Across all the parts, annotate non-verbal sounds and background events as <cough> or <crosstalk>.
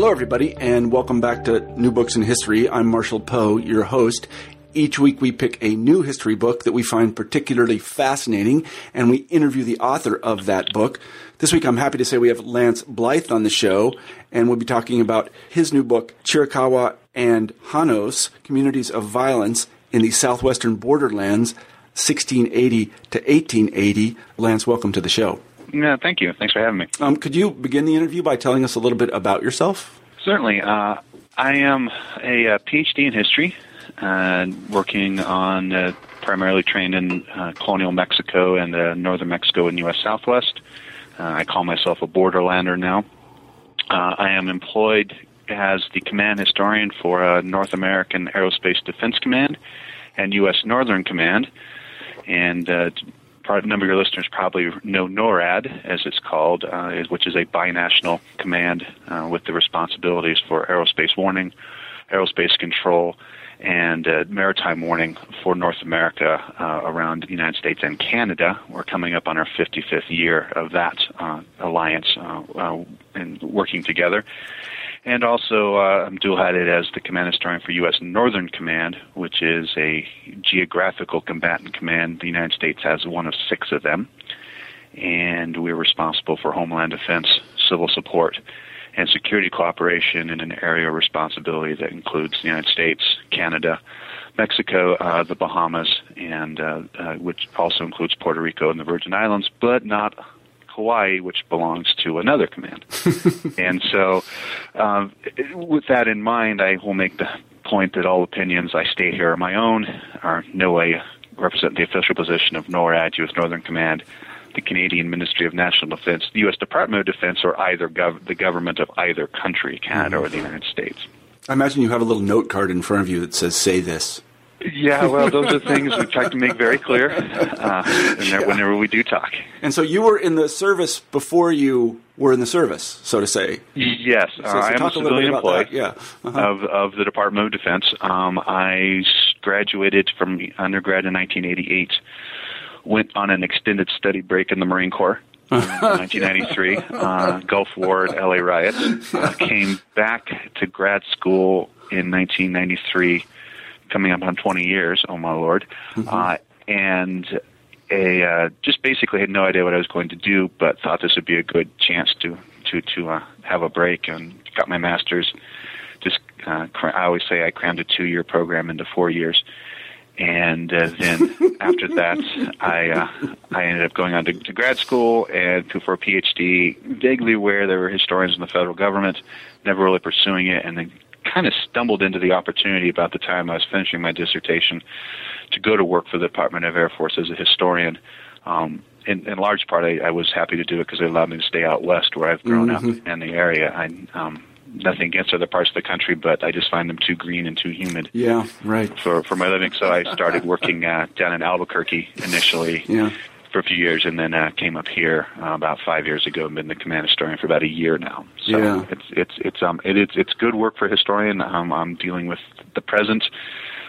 Hello, everybody, and welcome back to New Books in History. I'm Marshall Poe, your host. Each week we pick a new history book that we find particularly fascinating, and we interview the author of that book. This week I'm happy to say we have Lance Blyth on the show, and we'll be talking about his new book, Chiricahua and Janos, Communities of Violence in the Southwestern Borderlands, 1680 to 1880. Lance, welcome to the show. Yeah, thank you. Thanks for having me. Um, could you begin the interview by telling us a little bit about yourself? Certainly. Uh, I am a, a, uh, PhD in history, uh, working on uh, primarily trained in uh, colonial Mexico and uh, northern Mexico and U.S. Southwest. I call myself a borderlander now. I am employed as the command historian for North American Aerospace Defense Command and U.S. Northern Command. And a number of your listeners probably know NORAD, as it's called, uh, which is a binational command uh, with the responsibilities for aerospace warning, aerospace control, and uh, maritime warning for North America uh, around the United States and Canada. We're coming up on our 55th year of that uh, alliance uh, and working together. And also, uh, I'm dual-headed as the command historian for U.S. Northern Command, which is a geographical combatant command. The United States has one of six of them, and we're responsible for homeland defense, civil support, and security cooperation in an area of responsibility that includes the United States, Canada, Mexico, uh, the Bahamas, and uh, uh, which also includes Puerto Rico and the Virgin Islands, but not Hawaii, which belongs to another command. <laughs> and so, um, with that in mind, I will make the point that all opinions I state here are my own, are no way represent the official position of NORAD, U.S. Northern Command, the Canadian Ministry of National Defense, the U.S. Department of Defense, or either gov- the government of either country, Canada or the United States. I imagine you have a little note card in front of you that says "Say this." Yeah, well, those are things we try to make very clear uh, yeah. whenever we do talk. And so you were in the service before you were in the service, so to say. Yes, so, so uh, I am a civilian employee yeah. Uh-huh. of, of the Department of Defense. Um, I graduated from undergrad in 1988, went on an extended study break in the Marine Corps. <laughs> in 1993, uh, Gulf War, LA riots. Uh, came back to grad school in 1993 coming up on 20 years. Oh my lord! Mm-hmm. Uh, and a uh, just basically had no idea what I was going to do, but thought this would be a good chance to to to uh, have a break and got my master's. Just uh, cr- I always say I crammed a two-year program into four years, and uh, then <laughs> after that, I uh, I ended up going on to, to grad school and to, for a PhD. Vaguely aware there were historians in the federal government, never really pursuing it, and then kind of stumbled into the opportunity about the time I was finishing my dissertation to go to work for the Department of Air Force as a historian. Um, in, in large part, I, I was happy to do it because it allowed me to stay out west, where I've grown mm-hmm. up in the area. I um, nothing against other parts of the country, but I just find them too green and too humid. Yeah, right. For for my living, so I started working uh, down in Albuquerque initially. Yeah for a few years, and then uh, came up here uh, about five years ago and been the command historian for about a year now. So yeah. it's it's it's um it, it's it's good work for a historian. Um, I'm dealing with the present,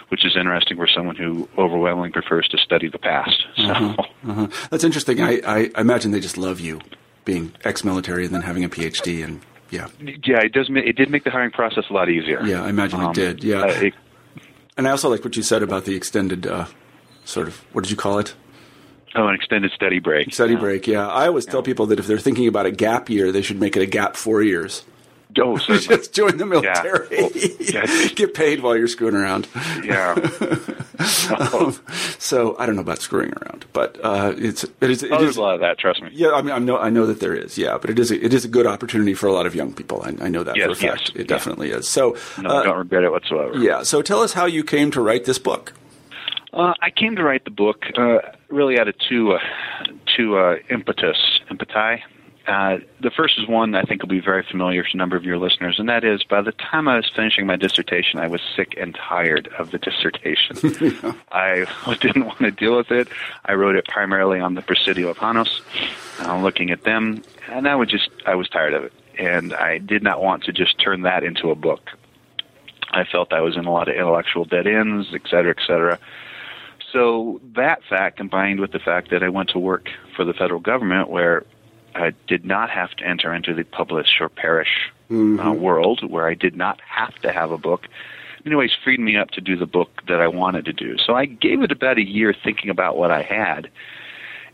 which is interesting for someone who overwhelmingly prefers to study the past. So uh-huh. Uh-huh. that's interesting. I, I I imagine they just love you being ex-military and then having a PhD and yeah. Yeah, it does. It did make the hiring process a lot easier. Yeah, I imagine um, it did. Yeah. Uh, it, and I also like what you said about the extended uh, sort of what did you call it? Oh, an extended study break. Study yeah. break, yeah. I always yeah. tell people that if they're thinking about a gap year, they should make it a gap four years. Oh, <laughs> just join the military. Yeah. Well. <laughs> Get paid while you're screwing around. Yeah. <laughs> um, so I don't know about screwing around, but uh, it's it is. It oh, is, there's a lot of that. Trust me. Yeah, I mean, I know I know that there is. Yeah, but it is a, it is a good opportunity for a lot of young people. I, I know that yes, for a fact. Yes, it definitely is. So no, uh, don't regret it whatsoever. Yeah. So tell us how you came to write this book. Uh, I came to write the book uh, really out of two uh, two uh, impetus impeti. Uh, the first is one I think will be very familiar to a number of your listeners, and that is by the time I was finishing my dissertation, I was sick and tired of the dissertation. <laughs> I didn't want to deal with it. I wrote it primarily on the Presidio of Janos, uh, looking at them, and I was just I was tired of it, and I did not want to just turn that into a book. I felt I was in a lot of intellectual dead ends, et cetera, et cetera so that fact combined with the fact that I went to work for the federal government where I did not have to enter into the publish or perish mm-hmm. uh, world where I did not have to have a book. Anyways, freed me up to do the book that I wanted to do. So I gave it about a year thinking about what I had,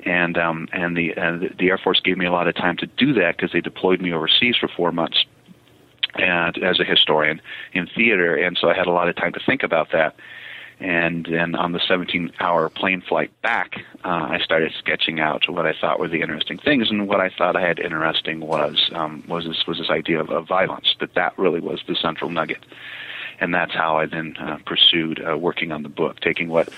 and um, and the uh, the Air Force gave me a lot of time to do that because they deployed me overseas for four months, and as a historian in theater, and so I had a lot of time to think about that and then on the 17 hour plane flight back, uh, I started sketching out what I thought were the interesting things. And what I thought I had interesting was, um, was this, was this idea of, of violence, that that really was the central nugget. And that's how I then uh, pursued uh, working on the book, taking what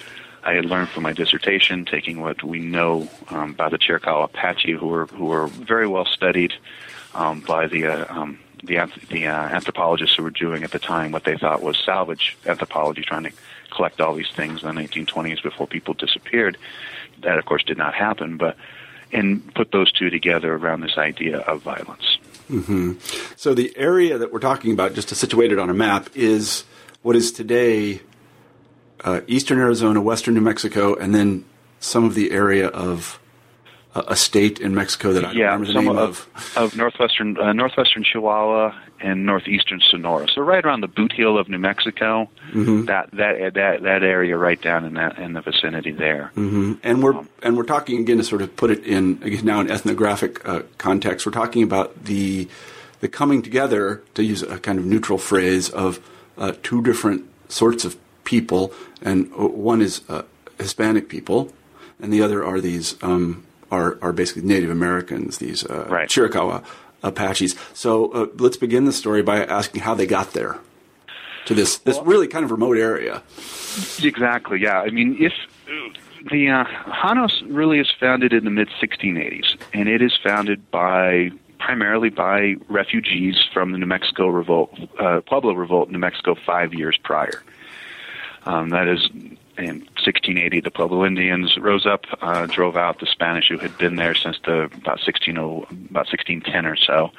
I had learned from my dissertation, taking what we know um, about the Chiricahua Apache, who were who were very well studied um, by the uh, um, the, the uh, anthropologists who were doing at the time what they thought was salvage anthropology, trying to collect all these things in the 1920s before people disappeared. That, of course, did not happen, but and put those two together around this idea of violence. Mm-hmm. So the area that we're talking about, just to situate it on a map, is what is today uh, eastern Arizona, western New Mexico, and then some of the area of a state in Mexico that I yeah, remember the name of, of. Of northwestern uh, northwestern Chihuahua and northeastern Sonora. So right around the boot heel of New Mexico, mm-hmm. that that that that area right down in that in the vicinity there. Mm-hmm. And we're um, and we're talking again to sort of put it in again now in ethnographic uh, context. We're talking about the the coming together to use a kind of neutral phrase of uh, two different sorts of people, and uh, one is uh, Hispanic people, and the other are these. Um, are, are basically Native Americans, these uh, right. Chiricahua Apaches. So uh, let's begin the story by asking how they got there to this this well, really kind of remote area. Exactly. Yeah. I mean, if the uh, Janos really is founded in the mid 1680s, and it is founded by primarily by refugees from the New Mexico revolt, uh, Pueblo revolt in New Mexico five years prior. Um, that is in 1680, the Pueblo Indians rose up, uh, drove out the Spanish who had been there since the about 16 about 1610 or so,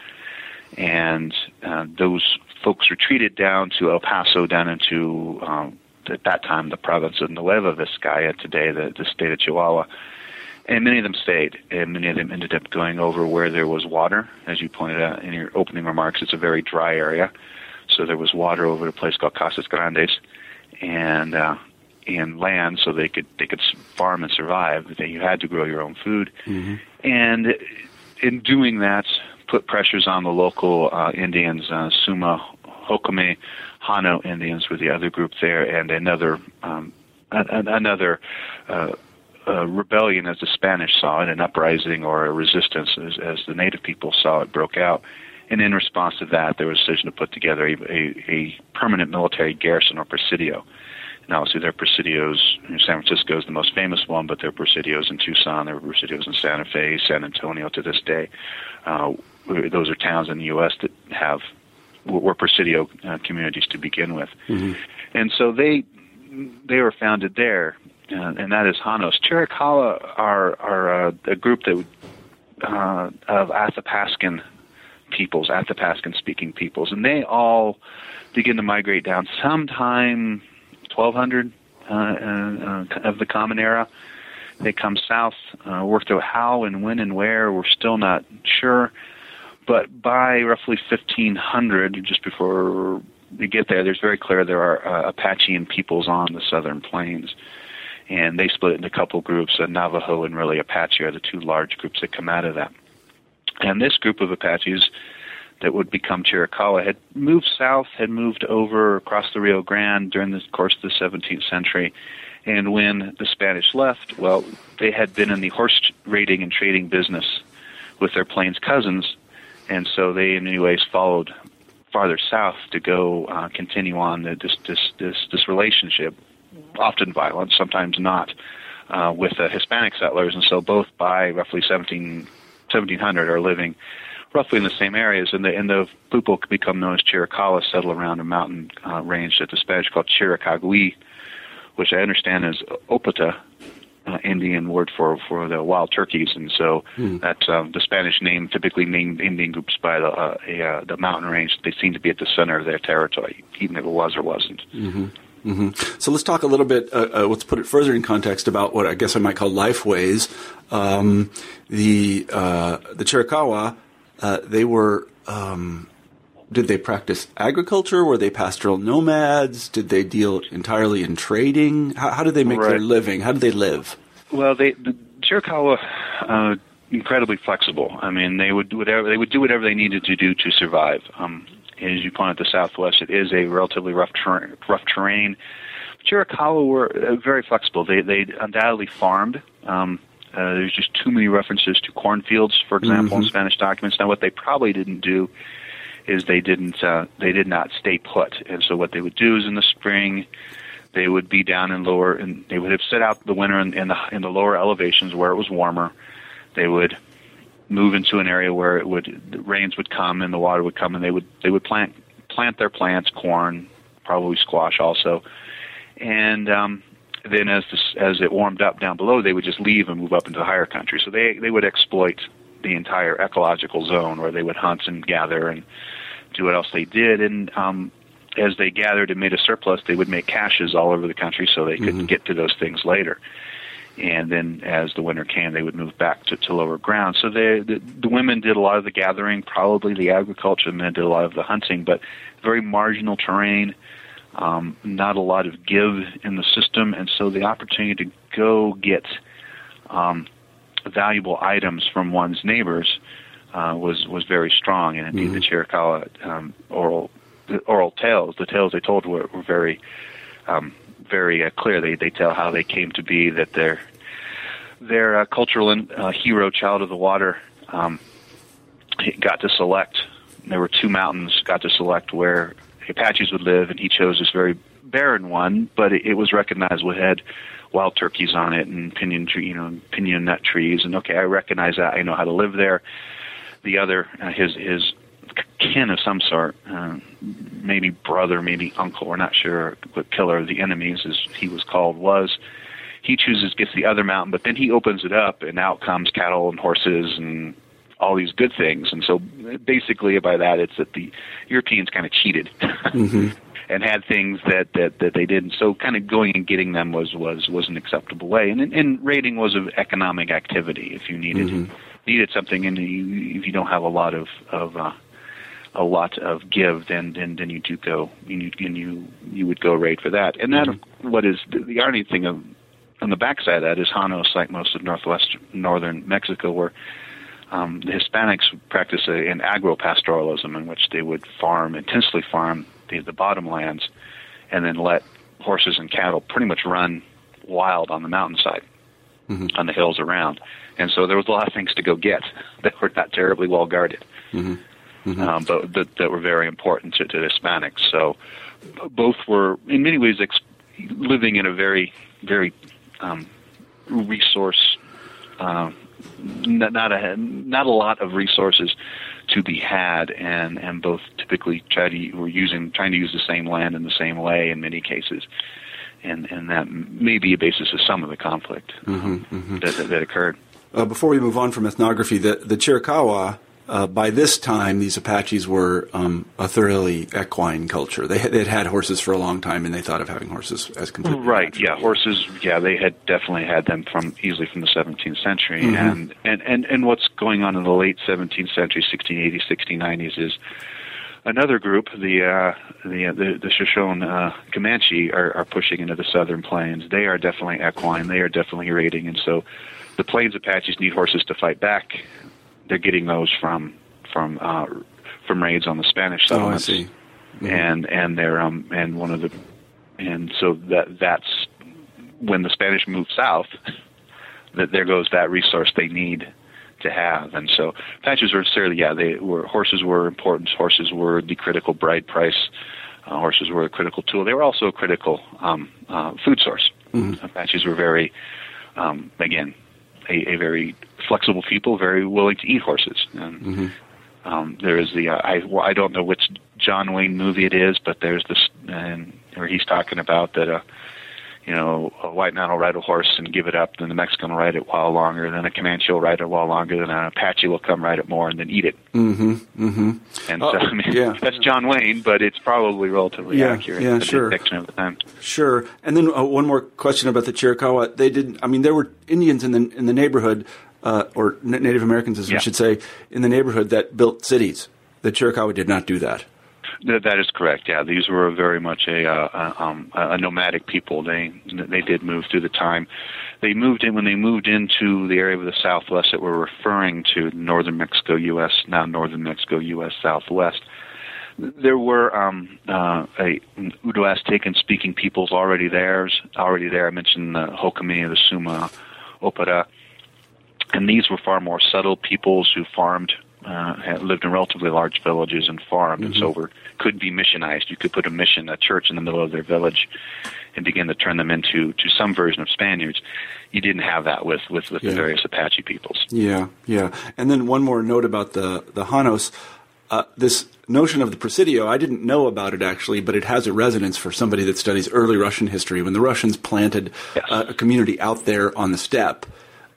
and uh, those folks retreated down to El Paso, down into um, at that time the province of Nueva Vizcaya, today the, the state of Chihuahua. And many of them stayed, and many of them ended up going over where there was water. As you pointed out in your opening remarks, it's a very dry area. So there was water over a place called Casas Grandes, and uh, and land so they could they could farm and survive. That you had to grow your own food, mm-hmm. and in doing that, put pressures on the local uh, Indians, uh, Suma, Jocome, Jano Indians were the other group there, and another um, another. Uh, uh, rebellion, as the Spanish saw it, an uprising or a resistance, as, as the native people saw it, broke out. And in response to that, there was a decision to put together a, a, a permanent military garrison or presidio now, obviously, there are presidios. San Francisco is the most famous one, but there are presidios in Tucson, there are presidios in Santa Fe, San Antonio to this day. Uh, those are towns in the U.S. that have were presidio uh, communities to begin with, mm-hmm. and so they they were founded there, uh, and that is Janos. Chiricahua are are uh, a group that uh, of Athapascan peoples, Athapascan speaking peoples, and they all begin to migrate down sometime 1200 uh, uh, of the Common Era. They come south, uh, work through how and when and where, we're still not sure. But by roughly 1500, just before they get there, there's very clear there are uh, Apachean peoples on the southern plains. And they split into a couple groups. Uh, Navajo and really Apache are the two large groups that come out of that. And this group of Apaches that would become Chiricahua had moved south, had moved over across the Rio Grande during the course of the 17th century. And when the Spanish left, well, they had been in the horse raiding and trading business with their Plains cousins, and so they, in many ways, followed farther south to go uh, continue on the, this, this this this relationship, often violent, sometimes not, uh, with the Hispanic settlers. And so, both by roughly 17, 1700 are living roughly in the same areas, and the and the people become known as Chiricahua, settle around a mountain uh, range that the Spanish called Chiricahua, which I understand is Opata, uh, Indian word for for the wild turkeys, and so mm. that's um, the Spanish name typically named Indian groups by the uh, a, uh, the mountain range. They seem to be at the center of their territory, even if it was or wasn't. Mm-hmm. Mm-hmm. So let's talk a little bit. Uh, uh, let's put it further in context about what I guess I might call lifeways. Um, the uh, the Chiricahua uh, they were um, did they practice agriculture? Were they pastoral nomads? Did they deal entirely in trading? How, how did they make Right. their living? How did they live? Well, they the Chiricahua uh, incredibly flexible. I mean, they would do whatever they would do whatever they needed to do to survive. Um, as you point out, the Southwest it is a relatively rough ter- rough terrain. Chiricahua were uh, very flexible. They they undoubtedly farmed. Um, uh, there's just too many references to cornfields, for example, in Spanish documents. Now, what they probably didn't do is they didn't uh, they did not stay put, and so what they would do is in the spring they would be down in lower and they would have set out the winter in, in the in the lower elevations where it was warmer. They would move into an area where it would the rains would come and the water would come and they would they would plant plant their plants, corn, probably squash also, and um, then as this, as it warmed up down below, they would just leave and move up into the higher country. So they they would exploit the entire ecological zone where they would hunt and gather and do what else they did. And um, as they gathered and made a surplus, they would make caches all over the country so they could get to those things later. And then as the winter came, they would move back to, to lower ground. So they, the, the women did a lot of the gathering, probably the agriculture, the men did a lot of the hunting, but very marginal terrain, um, not a lot of give in the system. And so the opportunity to go get um, valuable items from one's neighbors uh, was was very strong, and indeed the Chiricahua um, oral the oral tales, the tales they told were, were very um, very uh, clear. They they tell how they came to be, that their their uh, cultural uh, hero, Child of the Water, um, got to select. There were two mountains, got to select where Apaches would live, and he chose this very barren one, but it, it was recognized we had wild turkeys on it and pinyon tree, you know, pinyon nut trees, and okay, I recognize that. I know how to live there. The other, uh, his his kin of some sort, uh, maybe brother, maybe uncle, we're not sure what killer of the enemies, as he was called, was. He chooses gets the other mountain, but then he opens it up, and out comes cattle and horses and all these good things. And so, basically, by that, it's that the Europeans kind of cheated. <laughs> Mm-hmm. and had things that, that, that they didn't. So kind of going and getting them was, was, was an acceptable way. And, and raiding was an economic activity if you needed mm-hmm. needed something and you, if you don't have a lot of, of uh, a lot of give, then then, then you do go and you, and you you would go raid for that. And that mm-hmm. what is the, the irony thing of on the backside of that is Janos, like most of northwest northern Mexico, where um, the Hispanics practice a, an agro-pastoralism in which they would farm intensely farm the, the bottomlands, and then let horses and cattle pretty much run wild on the mountainside, on the hills around. And so there was a lot of things to go get <laughs> that were not terribly well guarded, um, but that, that were very important to, to Hispanics. So both were, in many ways, ex- living in a very, very um, resource uh, not, not a not a lot of resources to be had, and and both typically try to were using trying to use the same land in the same way in many cases, and and that may be a basis of some of the conflict um, that, that that occurred. Uh, before we move on from ethnography, the, the Chiricahua, uh, by this time, these Apaches were um, a thoroughly equine culture. They had, they'd had horses for a long time, and they thought of having horses as completely Right. natural. Yeah. Horses. Yeah. They had definitely had them from easily from the 17th century, and, and and and what's going on in the late 17th century, 1680s, 1690s, is another group, the uh, the uh, the, the Shoshone uh, Comanche, are, are pushing into the southern plains. They are definitely equine. They are definitely raiding, and so the Plains Apaches need horses to fight back. They're getting those from from uh, from raids on the Spanish Oh, I settlements. see. and and they're um and one of the and so that that's when the Spanish moved south that there goes that resource they need to have. And so Apaches were certainly yeah they were horses were important. Horses were the critical bride price. Uh, horses were a critical tool. They were also a critical um, uh, food source. Apaches were very um, again a, a very flexible people very willing to eat horses and um, there is the uh, I well, I don't know which John Wayne movie it is, but there's this and where he's talking about that uh, you know a white man will ride a horse and give it up, then the Mexican will ride it a while longer, then a Comanche will ride it a while longer, then an Apache will come ride it more and then eat it. Mm-hmm. Mm-hmm. And Oh, so <laughs> I mean, yeah. that's John Wayne, but it's probably relatively Yeah, accurate. yeah, the sure. Depiction of the time. Sure. And then uh, one more question about the Chiricahua. They didn't. I mean, there were Indians in the in the neighborhood, uh, or N- Native Americans, as Yeah. we should say, in the neighborhood that built cities. The Chiricahua did not do that. that is correct. Yeah, these were very much a, uh, um, a nomadic people. They they did move through the time. They moved in when they moved into the area of the Southwest that we're referring to, northern Mexico, U.S. now northern Mexico, U.S. Southwest. There were um, uh, a Uto Aztecan speaking peoples already there. Already there. I mentioned the Jocome, the Suma, Opata, and these were far more subtle peoples who farmed uh, had lived in relatively large villages and farmed, mm-hmm. and so were could be missionized. You could put a mission, a church, in the middle of their village, and begin to turn them into to some version of Spaniards. You didn't have that with with, with yeah. the various Apache peoples. Yeah, yeah. And then one more note about the the Janos. Uh, this notion of the Presidio, I didn't know about it actually, but it has a resonance for somebody that studies early Russian history. When the Russians planted yes. uh, a community out there on the steppe,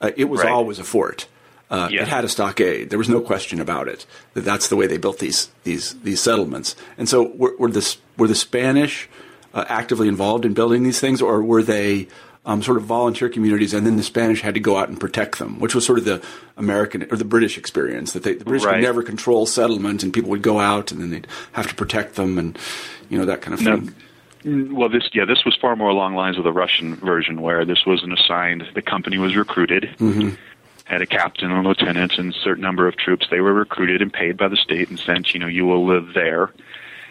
uh, it was right. always a fort. Uh, yeah. It had a stockade. There was no question about it. That that's the way they built these these these settlements. And so, were, were the were the Spanish uh, actively involved in building these things, or were they um, sort of volunteer communities, and then the Spanish had to go out and protect them, which was sort of the American or the British experience that they, the British right. could never control settlement, and people would go out and then they'd have to protect them, and you know that kind of thing. Well, this yeah, this was far more along lines of the Russian version, where this was an assigned. The company was recruited. Mm-hmm had a captain and lieutenants and a certain number of troops. They were recruited and paid by the state and sent, you know, you will live there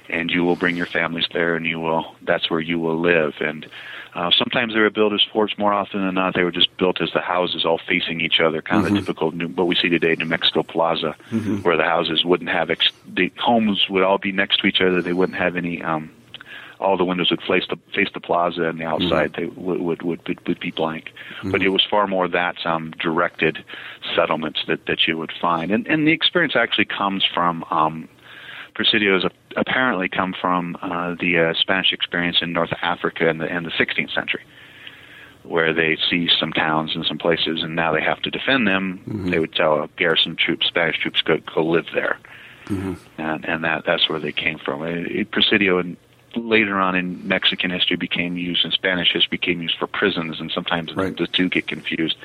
and you will bring your families there and you will, that's where you will live. And uh, sometimes they were built as forts. More often than not, they were just built as the houses all facing each other, kind mm-hmm. of typical New, what we see today, New Mexico Plaza, mm-hmm. where the houses wouldn't have ex- the homes would all be next to each other. They wouldn't have any um, all the windows would face the face the plaza, and the outside mm-hmm. they would, would would would be blank. Mm-hmm. But it was far more that um, directed settlements that that you would find, and and the experience actually comes from. Um, Presidios apparently come from uh, the uh, Spanish experience in North Africa in the in the 16th century, where they see some towns and some places, and now they have to defend them. Mm-hmm. They would tell garrison troops, Spanish troops, go go live there, mm-hmm. and and that that's where they came from. It, Presidio in later on in Mexican history became used and Spanish history became used for prisons, and sometimes right. the two get confused.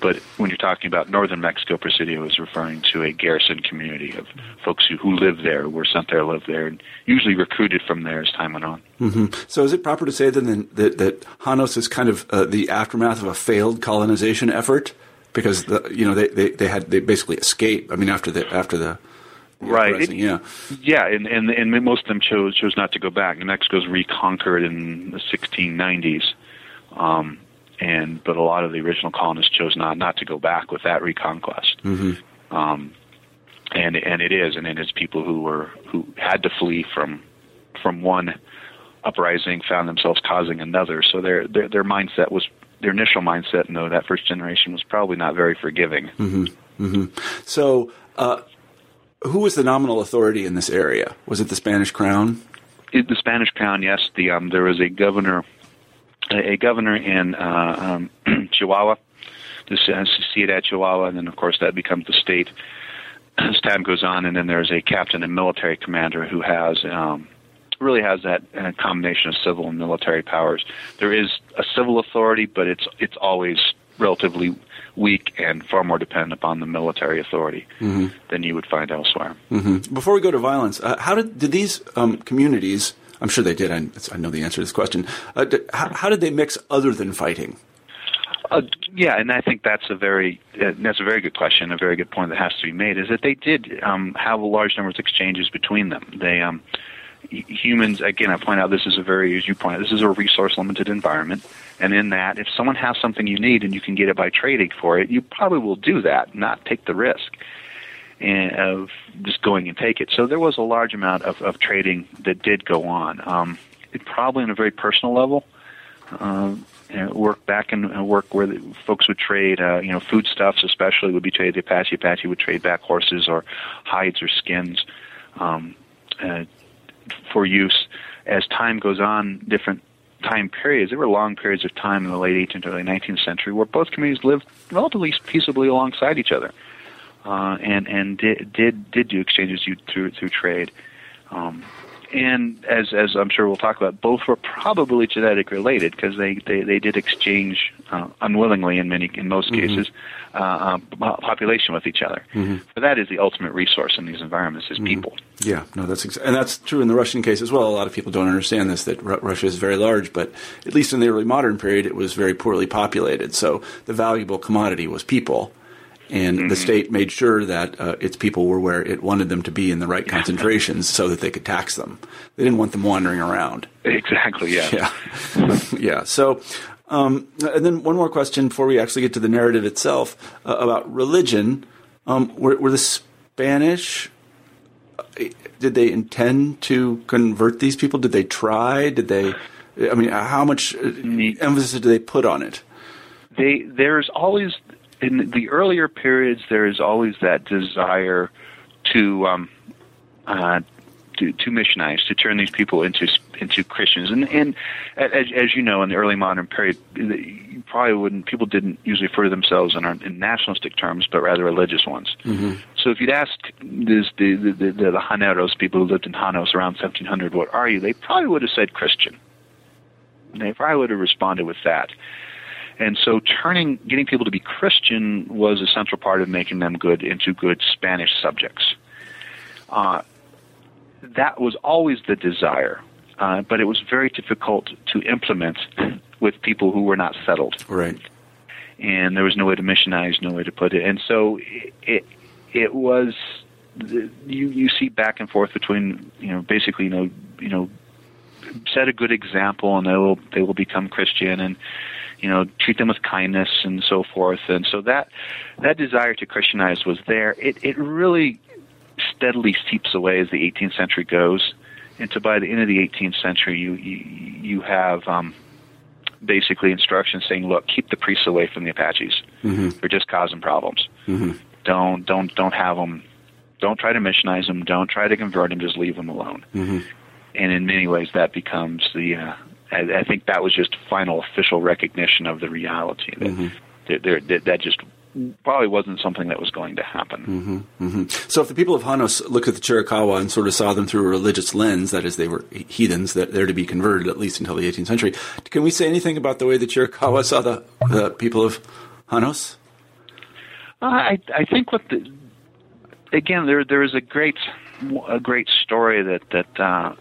But when you're talking about northern Mexico, Presidio is referring to a garrison community of folks who, who live there, were sent there, lived there, and usually recruited from there as time went on. Mm-hmm. So is it proper to say then that, that Janos is kind of uh, the aftermath of a failed colonization effort? Because the, you know they, they, they had they basically escaped. I mean after the after the right. It, yeah, yeah, and, and and most of them chose chose not to go back. New Mexico's reconquered in the 1690s, um, and but a lot of the original colonists chose not not to go back with that reconquest. Mm-hmm. Um, and and it is, and it is people who were who had to flee from from one uprising found themselves causing another. So their their, their mindset was their initial mindset. No, that first generation was probably not very forgiving. Mm-hmm. Mm-hmm. So. Uh, who was the nominal authority in this area? Was it the Spanish crown? It, the Spanish crown, yes. The um, there was a governor, a, a governor in uh, um, <clears throat> Chihuahua, the uh, Ciudad Chihuahua, and then of course that becomes the state as time goes on. And then there's a captain and military commander who has um, really has that uh, combination of civil and military powers. There is a civil authority, but it's it's always relatively weak and far more dependent upon the military authority mm-hmm. than you would find elsewhere. Mm-hmm. Before we go to violence, uh, how did did these um, communities? I'm sure they did. I, I, know the answer to this question. Uh, did, how, how, did they mix other than fighting? Uh, yeah, and I think that's a very uh, that's a very good question. A very good point that has to be made is that they did um, have large number of exchanges between them. They um, humans again. I point out this is a very as you point out this is a resource limited environment and in that, if someone has something you need and you can get it by trading for it, you probably will do that, not take the risk of just going and take it. So there was a large amount of, of trading that did go on. Um, it probably on a very personal level. Um, work back and work where the folks would trade, uh, you know, foodstuffs especially would be traded. The Apache Apache would trade back horses or hides or skins um, uh, for use. As time goes on, different time periods. There were long periods of time in the late 18th early 19th century where both communities lived relatively peaceably alongside each other, uh, and and did did did do exchanges through through trade. Um, and as as I'm sure we'll talk about, both were probably genetic related because they, they they did exchange uh, unwillingly in many in most Mm-hmm. cases uh, uh, population with each other. Mm-hmm. But that is the ultimate resource in these environments is people. Yeah, no, that's ex- and that's true in the Russian case as well. A lot of people don't understand this that Ru- Russia is very large, but at least in the early modern period, it was very poorly populated. So the valuable commodity was people, and the state made sure that uh, its people were where it wanted them to be in the right concentrations, so that they could tax them. They didn't want them wandering around. Exactly. Yeah. <laughs> Yeah, <laughs> yeah. So, um, and then one more question before we actually get to the narrative itself uh, about religion. Um, were, were the Spanish? uh, Did they intend to convert these people? Did they try? Did they? I mean, how much uh, emphasis did they put on it? they there's always in the earlier periods there is always that desire to um uh to, to missionize to turn these people into into Christians. And and as, as you know in the early modern period you probably wouldn't people didn't usually refer to themselves in, our, in nationalistic terms but rather religious ones. So if you'd ask this, the, the the the Janeros people who lived in Janos around 1700 what are you? they probably would have said Christian. And they probably would have responded with that and so turning, getting people to be Christian was a central part of making them good into good Spanish subjects. Uh, that was always the desire, uh, but it was very difficult to implement <clears throat> with people who were not settled. Right. And there was no way to missionize, no way to put it. And so it, it was, you, you see back and forth between, you know, basically, you know, you know, set a good example and they will, they will become Christian and, you know, treat them with kindness and so forth. And so that that desire to Christianize was there. It it really steadily seeps away as the 18th century goes. And so by the end of the 18th century, you you, you have um, basically instructions saying, look, keep the priests away from the Apaches. Mm-hmm. They're just causing problems. Mm-hmm. Don't don't don't have them. Don't try to missionize them. Don't try to convert them. Just leave them alone. Mm-hmm. And in many ways, that becomes the uh, I, I think that was just final official recognition of the reality that Mhm. that, there, that that just probably wasn't something that was going to happen. hmm So if the people of Janos looked at the Chiricahua and sort of saw them through a religious lens, that is, they were heathens, that they're to be converted at least until the 18th century. Can we say anything about the way the Chiricahua saw the, the people of Janos? Uh, I I think what the again there there is a great a great story that that uh,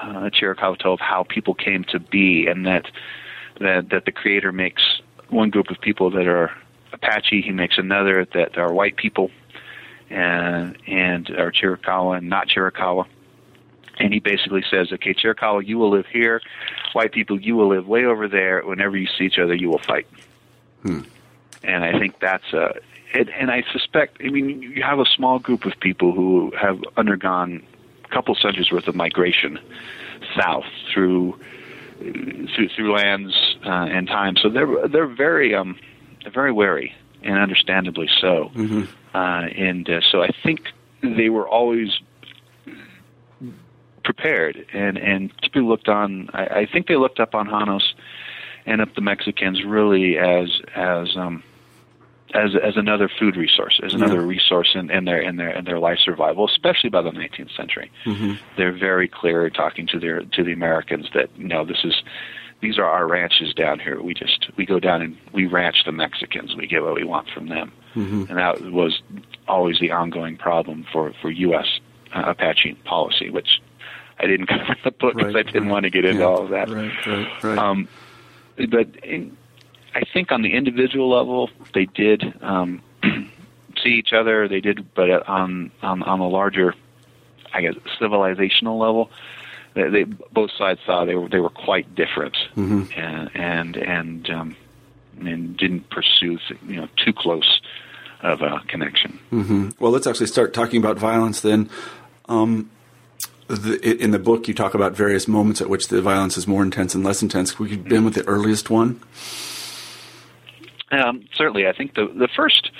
uh, Chiricahua told of how people came to be, and that that that the Creator makes one group of people that are Apache, he makes another that are white people, and and are Chiricahua and not Chiricahua. And he basically says, okay, Chiricahua, you will live here. White people, you will live way over there. Whenever you see each other, you will fight. Hmm. And I think that's a, and, and I suspect, I mean, you have a small group of people who have undergone couple centuries worth of migration south through through, through lands uh, and time. So they're they're very um they're very wary and understandably so. Mm-hmm. Uh, and uh, so I think they were always prepared and and typically looked on. I, I think they looked up on Janos and up the Mexicans really as as um, as as another food resource, as another Yeah. resource in, in their in their in their life survival, especially by the 19th century. Mm-hmm. They're very clear talking to their to the Americans that you know this is these are our ranches down here. We just we go down and we ranch the Mexicans. We get what we want from them, Mm-hmm. and that was always the ongoing problem for for U.S. Uh, Apache policy, which I didn't <laughs> cover in the book because Right, I didn't right. want to get into Yeah. all of that. Right, right, right. Um, but in, I think on the individual level, they did um, <clears throat> see each other. They did, but on on on a larger, I guess, civilizational level, they, they both sides saw they were they were quite different, Mhm. and and and um, and didn't pursue you know too close of a connection. hmm Well, let's actually start talking about violence then. Um, the, in the book, you talk about various moments at which the violence is more intense and less intense. We could begin with the earliest one. Um, certainly, I think the the first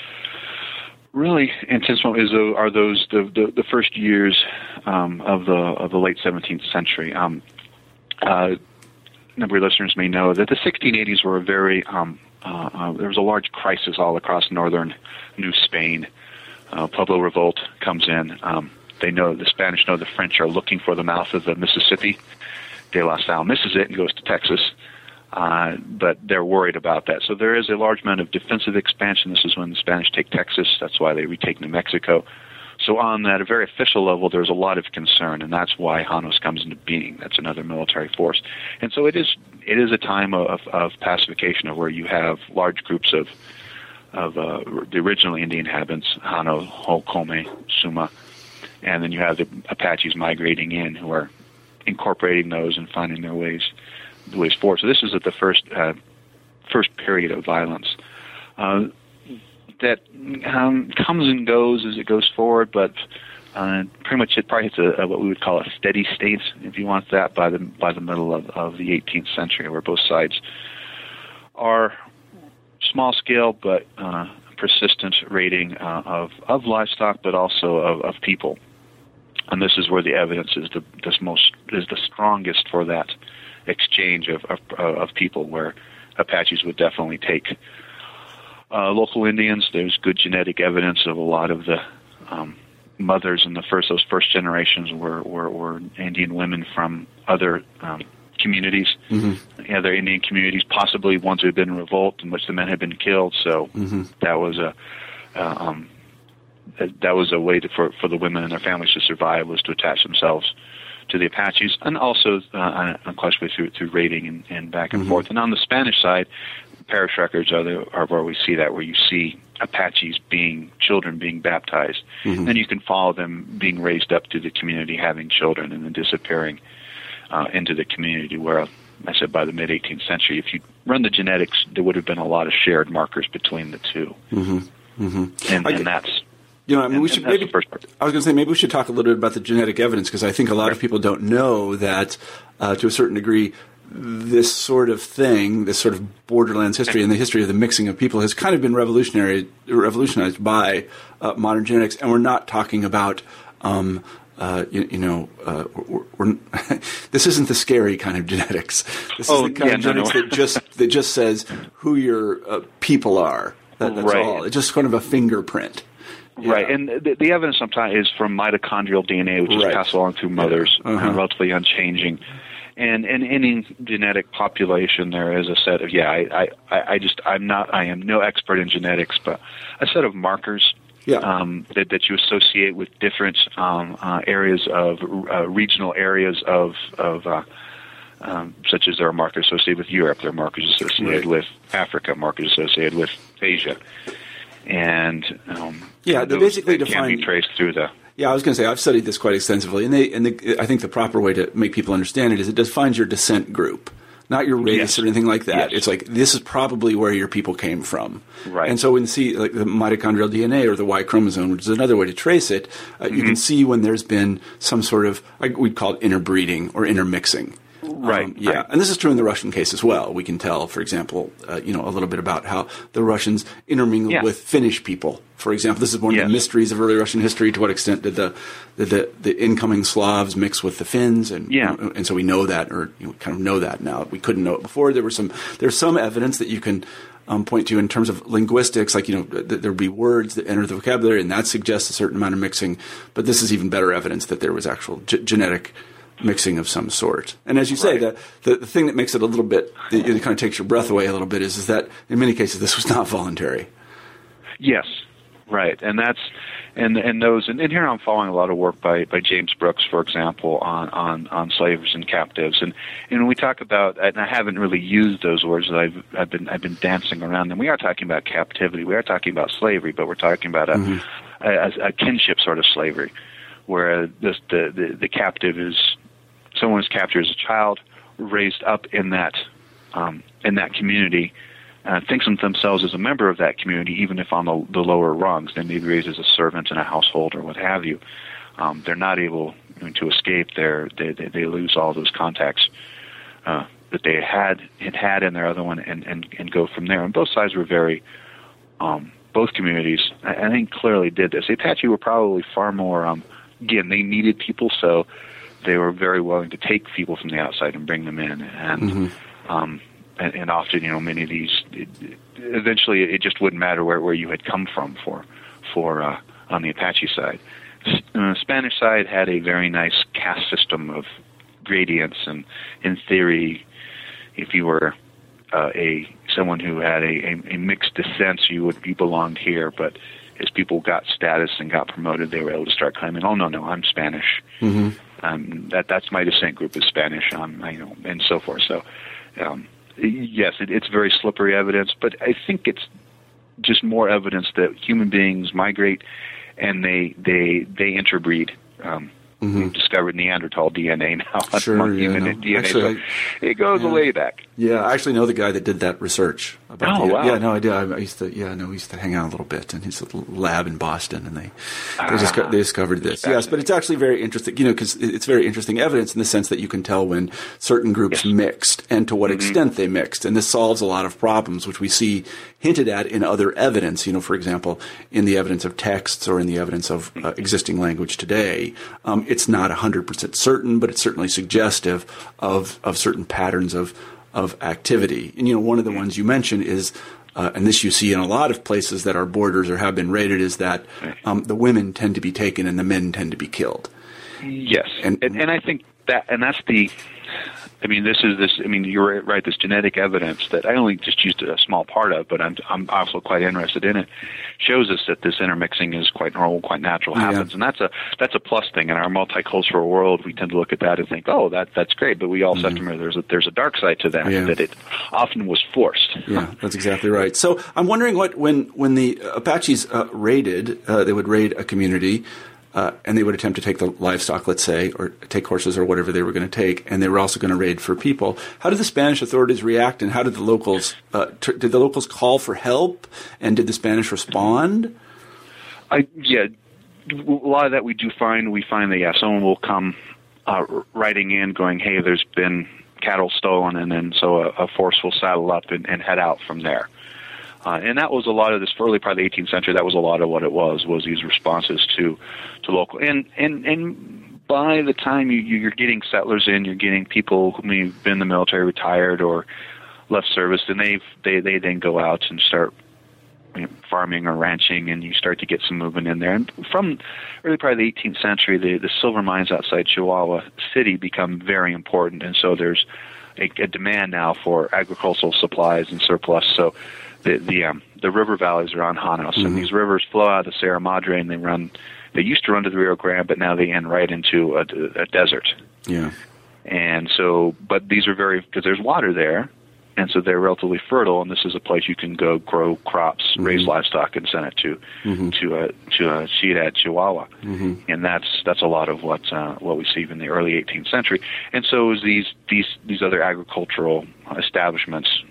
really intense one is uh, are those the, the, the first years um, of the of the late 17th century. Um, uh, a number of listeners may know that the 1680s were a very um, uh, uh, there was a large crisis all across northern New Spain. Uh, Pueblo revolt comes in. Um, they know the Spanish know the French are looking for the mouth of the Mississippi. De La Salle misses it and goes to Texas. Uh, but they're worried about that. So there is a large amount of defensive expansion. This is when the Spanish take Texas. That's why they retake New Mexico. So on that a very official level, there's a lot of concern, and that's why Janos comes into being. That's another military force, and so it is. It is a time of, of pacification, of where you have large groups of of uh, the original Indian inhabitants, Jano, Jocome, Suma, and then you have the Apaches migrating in who are incorporating those and finding their ways the ways forward. So this is at the first uh, first period of violence. Uh, that um, comes and goes as it goes forward, but uh, pretty much it probably hits a, a, what we would call a steady state, if you want that, by the by the middle of, of the 18th century, where both sides are small scale but uh, persistent raiding uh, of of livestock, but also of, of people. And this is where the evidence is the this most is the strongest for that exchange of of, of people, where Apaches would definitely take uh, local Indians. There's good genetic evidence of a lot of the um, mothers in the first those first generations were were, were Indian women from other um, communities, mm-hmm. other Indian communities, possibly ones who had been in revolt in which the men had been killed. So mm-hmm. that was a uh, um, that was a way to, for for the women and their families to survive was to attach themselves to the Apaches, and also uh, unquestionably through through raiding and, and back and mm-hmm. forth. And on the Spanish side, parish records are, the, are where we see that, where you see Apaches being children being baptized, mm-hmm. and you can follow them being raised up to the community, having children, and then disappearing uh, into the community. Where I said by the mid 18th century, if you run the genetics, there would have been a lot of shared markers between the 2 mm-hmm. Mm-hmm. And, and that's you know, I mean, and, we should maybe. I was going to say maybe we should talk a little bit about the genetic evidence because I think a lot right. of people don't know that, uh, to a certain degree, this sort of thing, this sort of borderlands history and the history of the mixing of people has kind of been revolutionary, revolutionized by uh, modern genetics. And we're not talking about, um, uh, you, you, know, uh, we're, we're <laughs> this isn't the scary kind of genetics. This oh, is the kind yeah, of genetics no, no. that just that just says who your uh, people are. That, that's right. all. It's just kind of a fingerprint. Yeah. Right, and the, the, evidence sometimes is from mitochondrial DNA, which right. is passed along through mothers, yeah. uh-huh. relatively unchanging and in any genetic population there is a set of yeah I, I I just I'm not I am no expert in genetics but a set of markers yeah. um, that that you associate with different um, uh, areas of uh, regional areas of of uh, um, such as there are markers associated with Europe, there are markers associated right. with Africa, markers associated with Asia, and um, yeah, they basically define can be traced through the yeah, I was going to say I've studied this quite extensively, and they and the, I think the proper way to make people understand it is it defines your descent group, not your race yes. or anything like that. Yes. It's like this is probably where your people came from, right? And so when you see like the mitochondrial DNA or the Y chromosome, which is another way to trace it, uh, mm-hmm. you can see when there's been some sort of like we'd call it interbreeding or intermixing. Right. Um, yeah, and this is true in the Russian case as well. We can tell, for example, uh, you know, a little bit about how the Russians intermingled yeah. with Finnish people. For example, this is one of the mysteries of early Russian history. To what extent did the did the, the incoming Slavs mix with the Finns? And yeah. You know, and so we know that, or you know, kind of know that now. We couldn't know it before. There was some there's some evidence that you can um, point to in terms of linguistics, like you know, th- there would be words that enter the vocabulary, and that suggests a certain amount of mixing. But this is even better evidence that there was actual g- genetic mixing of some sort. And as you say, right. the, the, the thing that makes it a little bit, it, it kind of takes your breath away a little bit, is, is that in many cases this was not voluntary. Yes, right, and that's and and those and, and here I'm following a lot of work by by James Brooks, for example, on on on slaves and captives, and and we talk about and I haven't really used those words. that I've I've been I've been dancing around them. We are talking about captivity. We are talking about slavery, but we're talking about a mm-hmm. a, a kinship sort of slavery, where the, the the captive is someone is captured as a child, raised up in that um, in that community, uh, thinks of themselves as a member of that community, even if on the, the lower rungs. They may be raised as a servant in a household or what have you. Um, they're not able to escape. They're, they, they they lose all those contacts uh, that they had had had in their other one, and, and and go from there. And both sides were very. Um, both communities, I, I think, clearly did this. The Apache were probably far more. Um, again, they needed people, so they were very willing to take people from the outside and bring them in, and mm-hmm. um, and, and often, you know, many of these, it, eventually, it just wouldn't matter where where you had come from for for uh, on the Apache side. uh, Spanish side had a very nice caste system of gradients, and in theory, if you were uh, a someone who had a, a, a mixed descent, you would you belonged here. But as people got status and got promoted, they were able to start claiming, "Oh no, no, I'm Spanish. Mm-hmm. Um, that that's my descent group is Spanish. Um, you know, and so forth." So, um, yes, it, it's very slippery evidence, but I think it's just more evidence that human beings migrate and they they they interbreed. Um, Mm-hmm. We've discovered Neanderthal DNA <laughs> now Sure, among yeah, no. DNA. Actually, so it goes yeah. way back. Yeah, I actually know the guy that did that research. About Oh, the, wow. Yeah, no, I did. I, I used to. Yeah, no, we used to hang out a little bit in his lab in Boston, and they they, Ah. they discovered this. Yes, but it's actually very interesting. You know, because it's very interesting evidence in the sense that you can tell when certain groups Yes. Mm-hmm. mixed and to what extent they mixed, and this solves a lot of problems which we see hinted at in other evidence. You know, for example, in the evidence of texts or in the evidence of uh, existing language today, um, it's not hundred percent certain, but it's certainly suggestive of of certain patterns of of activity. And you know, one of the ones you mentioned is, uh, and this you see in a lot of places that are borders or have been raided, is that um, the women tend to be taken and the men tend to be killed. Yes, And- and, and I think that, and that's the. I mean, this is this. I mean, you're right. This genetic evidence that I only just used a small part of, but I'm I'm also quite interested in it. Shows us that this intermixing is quite normal, quite natural, Yeah. happens, and that's a that's a plus thing in our multicultural world. We tend to look at that and think, oh, that that's great, but we also have to remember there's a there's a dark side to that. Mm-hmm. Yeah. That it often was forced. Yeah, that's exactly right. So I'm wondering what when when the Apaches uh, raided, uh, they would raid a community. Uh, and they would attempt to take the livestock, let's say, or take horses or whatever they were going to take, and they were also going to raid for people. How did the Spanish authorities react, and how did the locals uh, t- did the locals call for help, and did the Spanish respond? I yeah, a lot of that we do find. We find that yeah, someone will come uh, writing in, going, "Hey, there's been cattle stolen," and then so a, a force will saddle up and, and head out from there. Uh, and that was a lot of this early part of the 18th century. That was a lot of what it was was these responses to to local and and and by the time you you're getting settlers in, you're getting people who may have been in the military, retired, or left service, and they they they then go out and start you know, farming or ranching, and you start to get some movement in there. And from early part of the 18th century, the, the silver mines outside Chihuahua City become very important, and so there's a, a demand now for agricultural supplies and surplus. So the the um, the river valleys around Janos, and these rivers flow out of the Sierra Madre, and they run. They used to run to the Rio Grande, but now they end right into a, a desert. Yeah, And so, but these are very because there's water there, and so they're relatively fertile. And this is a place you can go grow crops, raise livestock, and send it to to a to uh, Ciudad Chihuahua. And that's that's a lot of what uh, what we see in the early 18th century. And so is these these these other agricultural establishments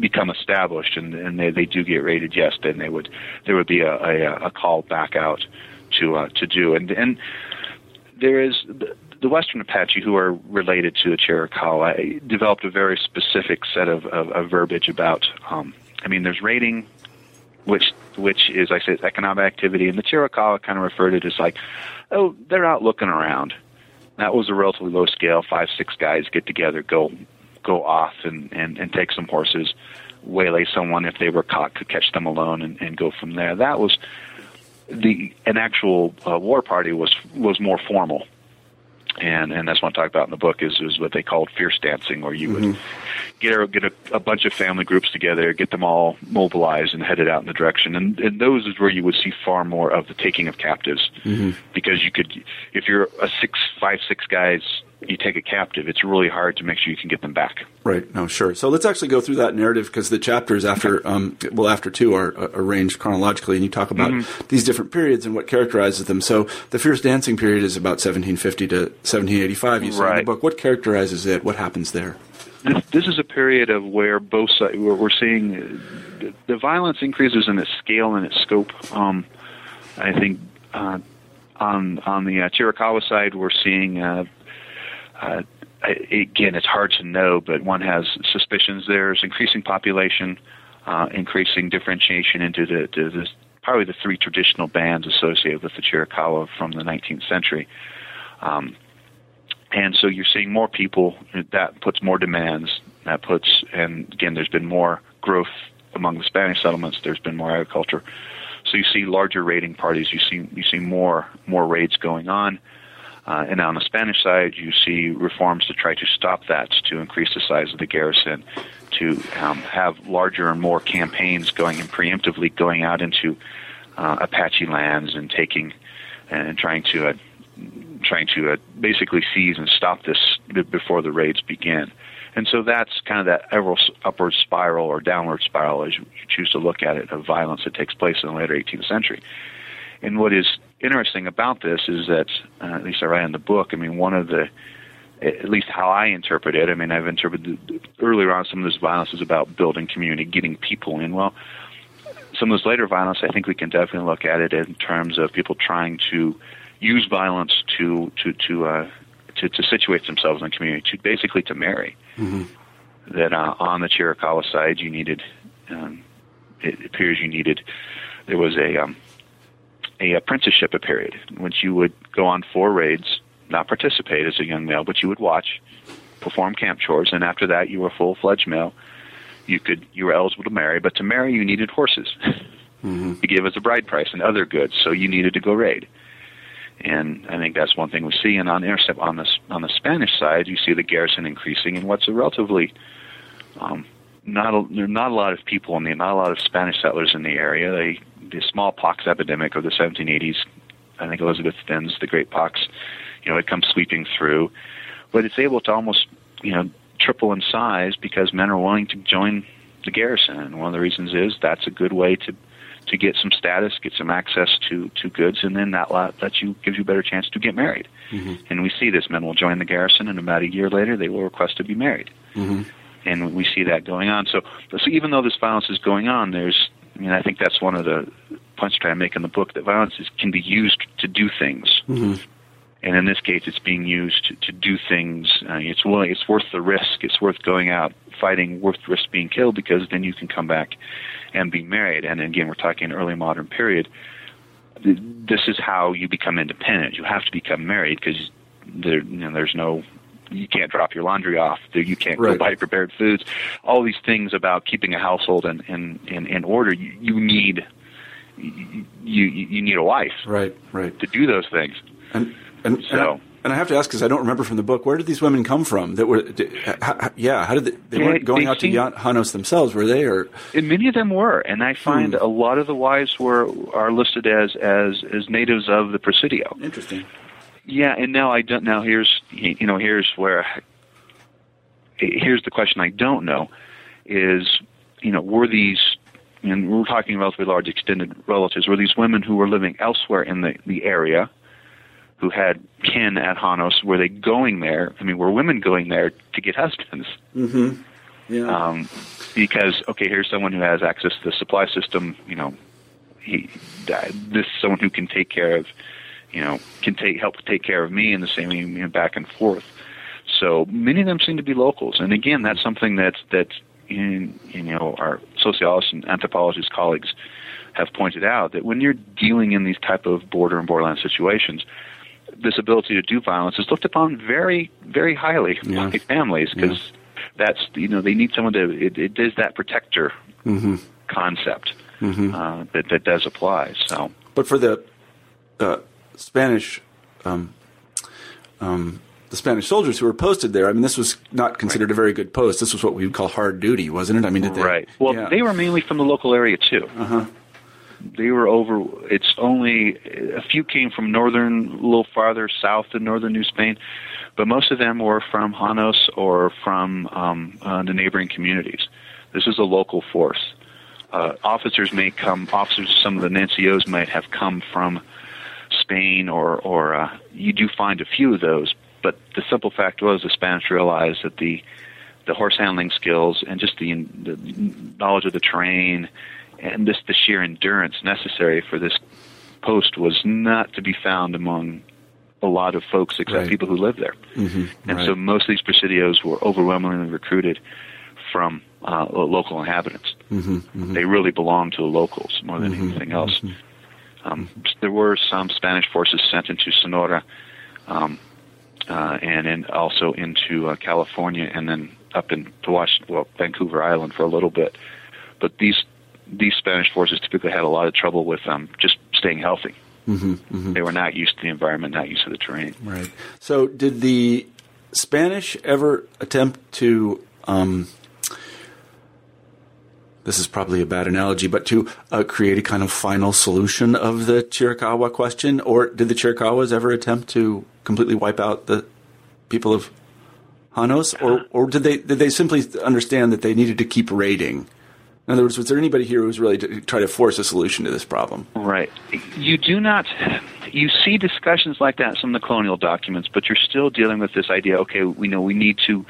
become established, and, and they they do get raided. Yes, then they would there would be a a, a call back out to uh, to do and and there is the, the Western Apache, who are related to the Chiricahua, developed a very specific set of, of, of verbiage about. Um, I mean, there's raiding, which which is, I say, economic activity, and the Chiricahua kind of referred to it as like, oh, they're out looking around. That was a relatively low scale. Five, six guys get together, go go off, and and, and take some horses, waylay someone if they were caught, could catch them alone, and, and go from there. That was the an actual uh, war party was was more formal, and and that's what I talk about in the book is is what they called fierce dancing, where you would get a, get a, a bunch of family groups together, get them all mobilized and headed out in the direction, and and those is where you would see far more of the taking of captives, because you could if you're a six five six guys. You take a captive. It's really hard to make sure you can get them back. Right. No, sure. So let's actually go through that narrative because the chapters after, um, well, after two are uh, arranged chronologically, and you talk about these different periods and what characterizes them. So the Fierce Dancing period is about 1750 to 1785. You say in the book. What characterizes it? What happens there? this, this is a period of where both sides where we're seeing uh, the, the violence increases in its scale and its scope. Um, I think uh, on on the uh, Chiricahua side, we're seeing. Uh, uh, again, it's hard to know, but one has suspicions. There's increasing population, uh, increasing differentiation into the, the, the probably the three traditional bands associated with the Chiricahua from the 19th century. Um, and so you're seeing more people. That puts more demands. That puts, and again, there's been more growth among the Spanish settlements. There's been more agriculture. So you see larger raiding parties. You see you see more more raids going on. Uh, and on the Spanish side, you see reforms to try to stop that, to increase the size of the garrison, to um, have larger and more campaigns going and preemptively going out into uh, Apache lands and taking and trying to uh, trying to uh, basically seize and stop this before the raids begin. And so that's kind of that upward spiral or downward spiral, as you choose to look at it, of violence that takes place in the later 18th century. And what is interesting about this is that, uh, at least I write in the book, I mean, one of the, at least how I interpret it, I mean, I've interpreted earlier on some of this violence is about building community, getting people in. Well, some of this later violence, I think we can definitely look at it in terms of people trying to use violence to to to uh, to, to situate themselves in the community, to basically to marry. Mm-hmm. That uh, on the Chiricahua side, you needed. Um, it appears you needed. There was a um, a apprenticeship period in which you would go on four raids, not participate as a young male, but you would watch, perform camp chores, and after that you were full fledged male. You could you were eligible to marry, but to marry you needed horses mm-hmm. to give as a bride price and other goods, so you needed to go raid. And I think that's one thing we see. And on intercept on the on the Spanish side, you see the garrison increasing, and what's a relatively um, not a, there are not a lot of people in the not a lot of Spanish settlers in the area. They the smallpox epidemic of the 1780s. I think Elizabeth Fenn's the Great Pox. You know, it comes sweeping through, but it's able to almost you know triple in size because men are willing to join the garrison. And one of the reasons is that's a good way to to get some status, get some access to to goods, and then that lot lets you gives you a better chance to get married. Mm-hmm. And we see this: men will join the garrison, and about a year later, they will request to be married. Mm-hmm. And we see that going on. So, so even though this violence is going on, there's I mean, I think that's one of the points I try to make in the book that violence is, can be used to do things. Mm-hmm. And in this case, it's being used to, to do things. Uh, it's willing, it's worth the risk. It's worth going out fighting, worth risk being killed because then you can come back and be married. And again, we're talking early modern period. This is how you become independent. You have to become married because there, you know, there's no you can't drop your laundry off. You can't right. go buy prepared foods. All these things about keeping a household in in in, in order. You, you need you you need a wife. Right. Right. To do those things. And and so. And I have to ask because I don't remember from the book where did these women come from? That were, did, how, yeah, how did they, they, weren't going they out to Janos themselves, were they? Or and many of them were, and I find hmm. a lot of the wives were are listed as as as natives of the Presidio. Interesting. Yeah, and now I don't. Now here's you know here's where here's the question I don't know is you know were these and we're talking relatively large extended relatives were these women who were living elsewhere in the the area who had kin at Janos were they going there? I mean, were women going there to get husbands? Mm-hmm. Yeah. Um, because okay, here's someone who has access to the supply system. You know, he this is someone who can take care of, you know, can take help take care of me, and the same you know, back and forth. So many of them seem to be locals, and again, that's something that's that in, you know our sociologists and anthropologists colleagues have pointed out that when you're dealing in these type of border and borderland situations, this ability to do violence is looked upon very, very highly yeah. by families because yeah. that's you know they need someone to it, it is that protector mm-hmm. concept mm-hmm. Uh, that that does apply. So, but for the uh, Spanish. Um, um, the Spanish soldiers who were posted there. I mean, this was not considered right. a very good post. This was what we would call hard duty, wasn't it? I mean, did they, right. Well, yeah. they were mainly from the local area too. Uh-huh they were over. It's only a few came from northern, a little farther south in northern New Spain, but most of them were from Janos or from um, uh, the neighboring communities. This is a local force. Uh, officers may come. Officers, some of the NCOs might have come from Spain, or or uh, you do find a few of those. But the simple fact was, the Spanish realized that the the horse handling skills and just the, the knowledge of the terrain and this the sheer endurance necessary for this post was not to be found among a lot of folks except right. people who live there. Mm-hmm. And right. so most of these presidios were overwhelmingly recruited from uh, local inhabitants. Mm-hmm. Mm-hmm. They really belonged to the locals more than mm-hmm. anything else. Um, there were some Spanish forces sent into Sonora um, uh, and in, also into uh, California and then up into Washington, well, Vancouver Island for a little bit. But these these Spanish forces typically had a lot of trouble with um, just staying healthy. Mm-hmm, mm-hmm. They were not used to the environment, not used to the terrain. Right. So, did the Spanish ever attempt to? Um, this is probably a bad analogy, but to uh, create a kind of final solution of the Chiricahua question, or did the Chiricahuas ever attempt to completely wipe out the people of Janos, or or did they did they simply understand that they needed to keep raiding? In other words, was there anybody here who was really to try to force a solution to this problem? Right. You do not. You see discussions like that in some of the colonial documents, but you're still dealing with this idea. Okay, we know we need to.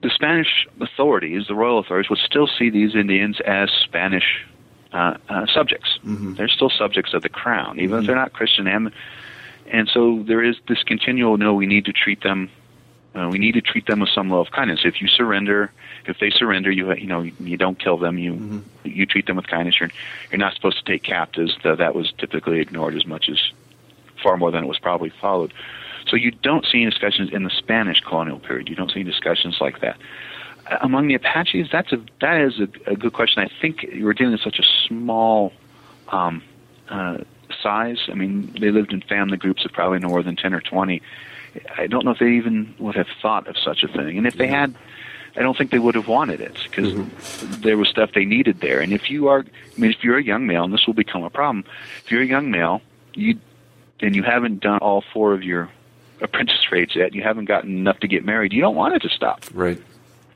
The Spanish authorities, the royal authorities, would still see these Indians as Spanish uh, uh, subjects. Mm-hmm. They're still subjects of the crown, even mm-hmm. if they're not Christian. And and so there is this continual. No, we need to treat them. Uh, we need to treat them with some of kindness. If you surrender, if they surrender, you you know you don't kill them. You mm-hmm. you treat them with kindness. You're you're not supposed to take captives. Though that was typically ignored as much as far more than it was probably followed. So you don't see any discussions in the Spanish colonial period. You don't see discussions like that. Among the Apaches, that's a that is a, a good question. I think we're dealing with such a small um, uh, size. I mean, they lived in family groups of probably no more than ten or twenty. I don't know if they even would have thought of such a thing. And if they had, I don't think they would have wanted it because mm-hmm. there was stuff they needed there. And if you are, I mean, if you're a young male, and this will become a problem, if you're a young male, you and you haven't done all four of your apprentice rates yet, you haven't gotten enough to get married. You don't want it to stop. Right.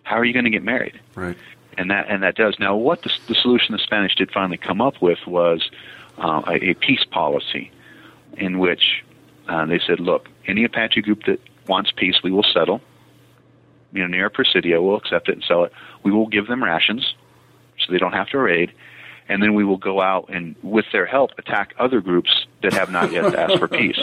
How are you going to get married? Right. And that and that does. Now, what the, the solution the Spanish did finally come up with was uh, a, a peace policy, in which uh, they said, "Look, any Apache group that wants peace, we will settle. You know, near Presidio, we'll accept it and sell it. We will give them rations, so they don't have to raid." And then we will go out and, with their help, attack other groups that have not yet asked for peace.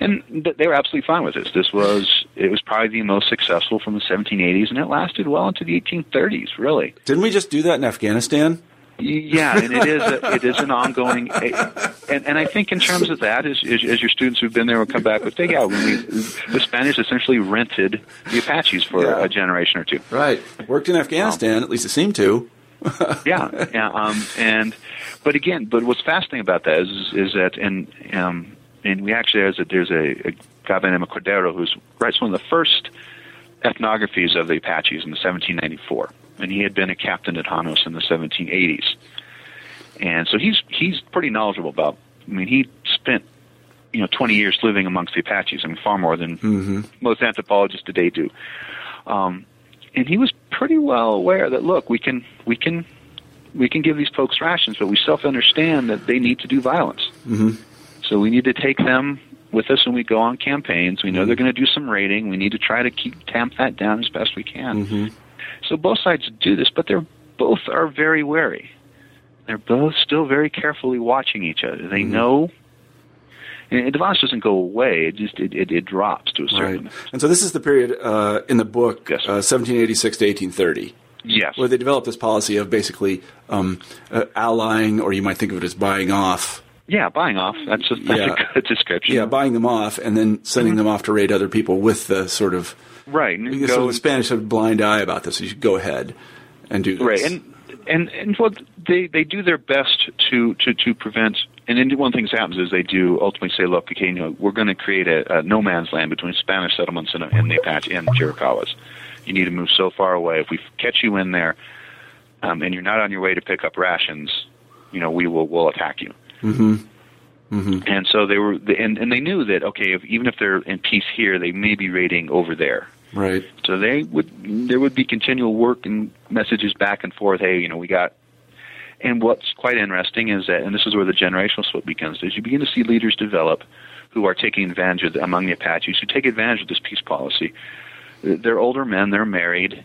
And th- they were absolutely fine with this. This was it was probably the most successful from the 1780s, and it lasted well into the 1830s. Really, didn't we just do that in Afghanistan? Yeah, and it is a, it is an ongoing, and and I think in terms of that, as, as, as your students who've been there will come back with, yeah, when we the Spanish essentially rented the Apaches for yeah. a generation or two. Right, worked in Afghanistan, um, at least it seemed to. <laughs> yeah, yeah, um, and but again, but what's fascinating about that is is that and um, and we actually there's a there's a, a guy by the name of Cordero who's writes one of the first ethnographies of the Apaches in 1794, and he had been a captain at Janos in the 1780s, and so he's he's pretty knowledgeable about. I mean, he spent you know 20 years living amongst the Apaches. I mean, far more than mm-hmm. most anthropologists today do. Um, and he was pretty well aware that look, we can we can we can give these folks rations, but we self understand that they need to do violence. Mm-hmm. So we need to take them with us when we go on campaigns. We know they're going to do some raiding. We need to try to keep tamp that down as best we can. Mm-hmm. So both sides do this, but they're both are very wary. They're both still very carefully watching each other. They mm-hmm. know and the violence doesn't go away; it just it, it, it drops to a certain. Right. And so this is the period uh, in the book, yes, uh, 1786 to 1830. Yes. Where they developed this policy of basically um, uh, allying, or you might think of it as buying off. Yeah, buying off. That's a, that's yeah. a good description. Yeah, buying them off and then sending mm-hmm. them off to raid other people with the sort of right. So the Spanish have a blind eye about this. So you should go ahead and do this. Right, and and and what they they do their best to to to prevent and then one of the things that happens is they do ultimately say, look, okay, you know, we're going to create a, a no man's land between Spanish settlements and, and the Apache and Chiricahuas. You need to move so far away. If we catch you in there, um, and you're not on your way to pick up rations, you know, we will we'll attack you. Mm-hmm. Mm-hmm. And so they were, and and they knew that okay, if, even if they're in peace here, they may be raiding over there. Right. So they would there would be continual work and messages back and forth. Hey, you know, we got and what's quite interesting is that, and this is where the generational split begins, is you begin to see leaders develop who are taking advantage of the, among the Apaches who take advantage of this peace policy. They're older men, they're married.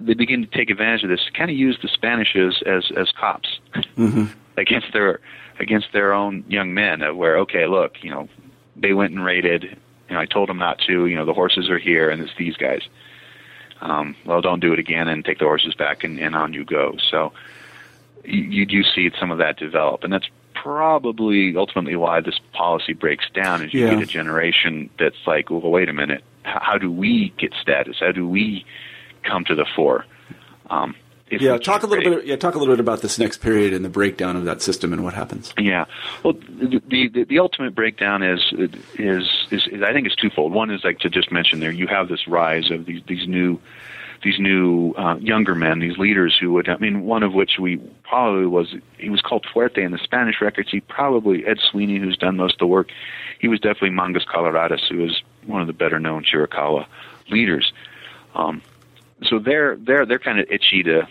They begin to take advantage of this, kind of use the Spanish as as, as cops <laughs> mm-hmm. against their against their own young men. Where okay, look, you know, they went and raided. You know, I told them not to. You know, the horses are here, and it's these guys. Um, well, don't do it again, and take the horses back, and, and on you go. So you do see some of that develop, and that's probably ultimately why this policy breaks down. Is you yeah. get a generation that's like, well, wait a minute, how, do we get status? How do we come to the fore? Um, yeah, talk a little bit. Yeah, talk a little bit about this next period and the breakdown of that system and what happens. Yeah, well, the the, the ultimate breakdown is, is is is I think it's twofold. One is like to just mention there, you have this rise of these these new these new uh, younger men, these leaders who would. I mean, one of which we probably was. He was called Fuerte in the Spanish records. He probably Ed Sweeney, who's done most of the work. He was definitely Mangas Coloradas, who is one of the better known Chiricahua leaders. Um, so they're they're they're kind of itchy to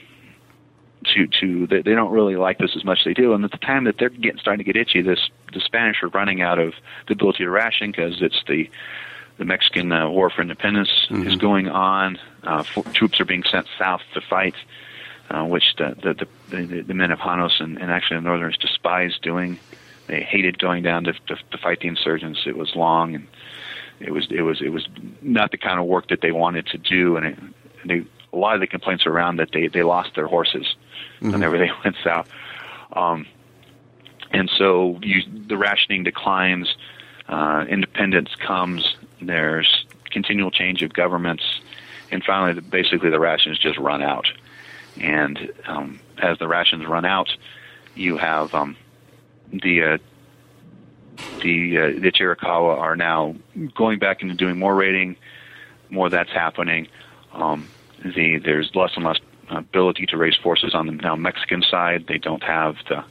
to to they, they don't really like this as much as they do. And at the time that they're getting starting to get itchy, this the Spanish are running out of the ability to ration because it's the the Mexican uh, War for Independence mm-hmm. is going on. Uh, for, troops are being sent south to fight, uh, which the the, the the men of Janos and, and actually the Northerners despised doing. They hated going down to, to to fight the insurgents. It was long and it was it was it was not the kind of work that they wanted to do, and it, they a lot of the complaints around that they they lost their horses mm-hmm. whenever they <laughs> went south. Um, and so you, the rationing declines, uh, independence comes, there's continual change of governments, and finally, basically, the rations just run out. And um, as the rations run out, you have um, the uh, the uh, the Chiricahua are now going back into doing more raiding. More that's happening. Um, the there's less and less ability to raise forces on the now Mexican side. They don't have the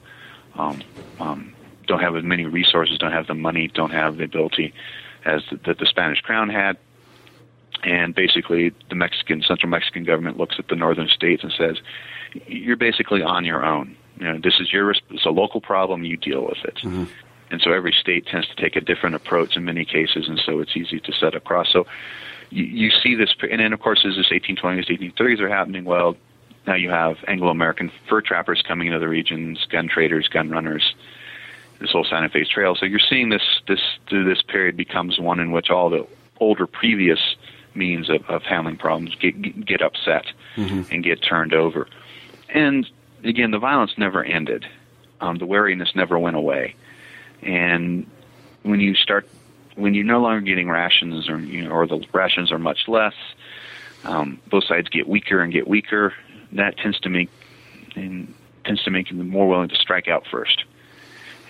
um, um, don't have as many resources, don't have the money, don't have the ability as that the Spanish crown had. And basically, the Mexican Central Mexican government looks at the northern states and says, "You're basically on your own. You know, this is your it's a local problem. You deal with it." Mm-hmm. And so every state tends to take a different approach in many cases, and so it's easy to set across. So you, you see this, and then of course as this 1820s, 1830s are happening, well, now you have Anglo-American fur trappers coming into the regions, gun traders, gun runners, this whole Santa Fe Trail. So you're seeing this this through this period becomes one in which all the older previous means of, of handling problems get get upset mm-hmm. and get turned over. And again, the violence never ended. Um, the wariness never went away. And when you start when you're no longer getting rations or you know, or the rations are much less, um, both sides get weaker and get weaker. That tends to make and tends to make them more willing to strike out first.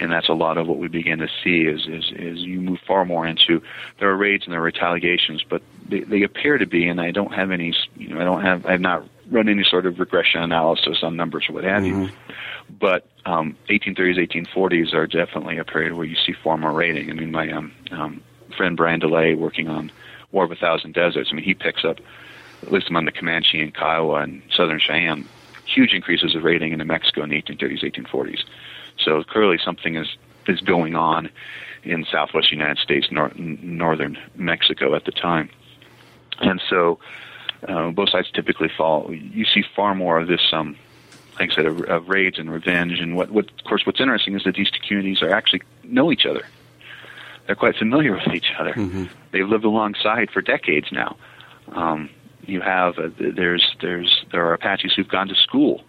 And that's a lot of what we begin to see is, is, is you move far more into there are raids and there are retaliations, but they, they appear to be, and I don't have any, you know, I don't have, I have not run any sort of regression analysis on numbers or what have mm-hmm. you. But um, 1830s, 1840s are definitely a period where you see far more raiding. I mean, my um, um, friend Brian DeLay, working on War of a Thousand Deserts, I mean, he picks up, at least among the Comanche and Kiowa and Southern Cheyenne, huge increases of raiding in New Mexico in the 1830s, 1840s. So clearly something is is going on in southwest United States, nor- northern Mexico at the time. And so uh, both sides typically fall. You see far more of this um, like I said, of, of raids and revenge. And what, what, of course, what's interesting is that these two communities are actually know each other. They're quite familiar with each other. Mm-hmm. They've lived alongside for decades now. Um, you have uh, there's there's there are Apaches who've gone to school,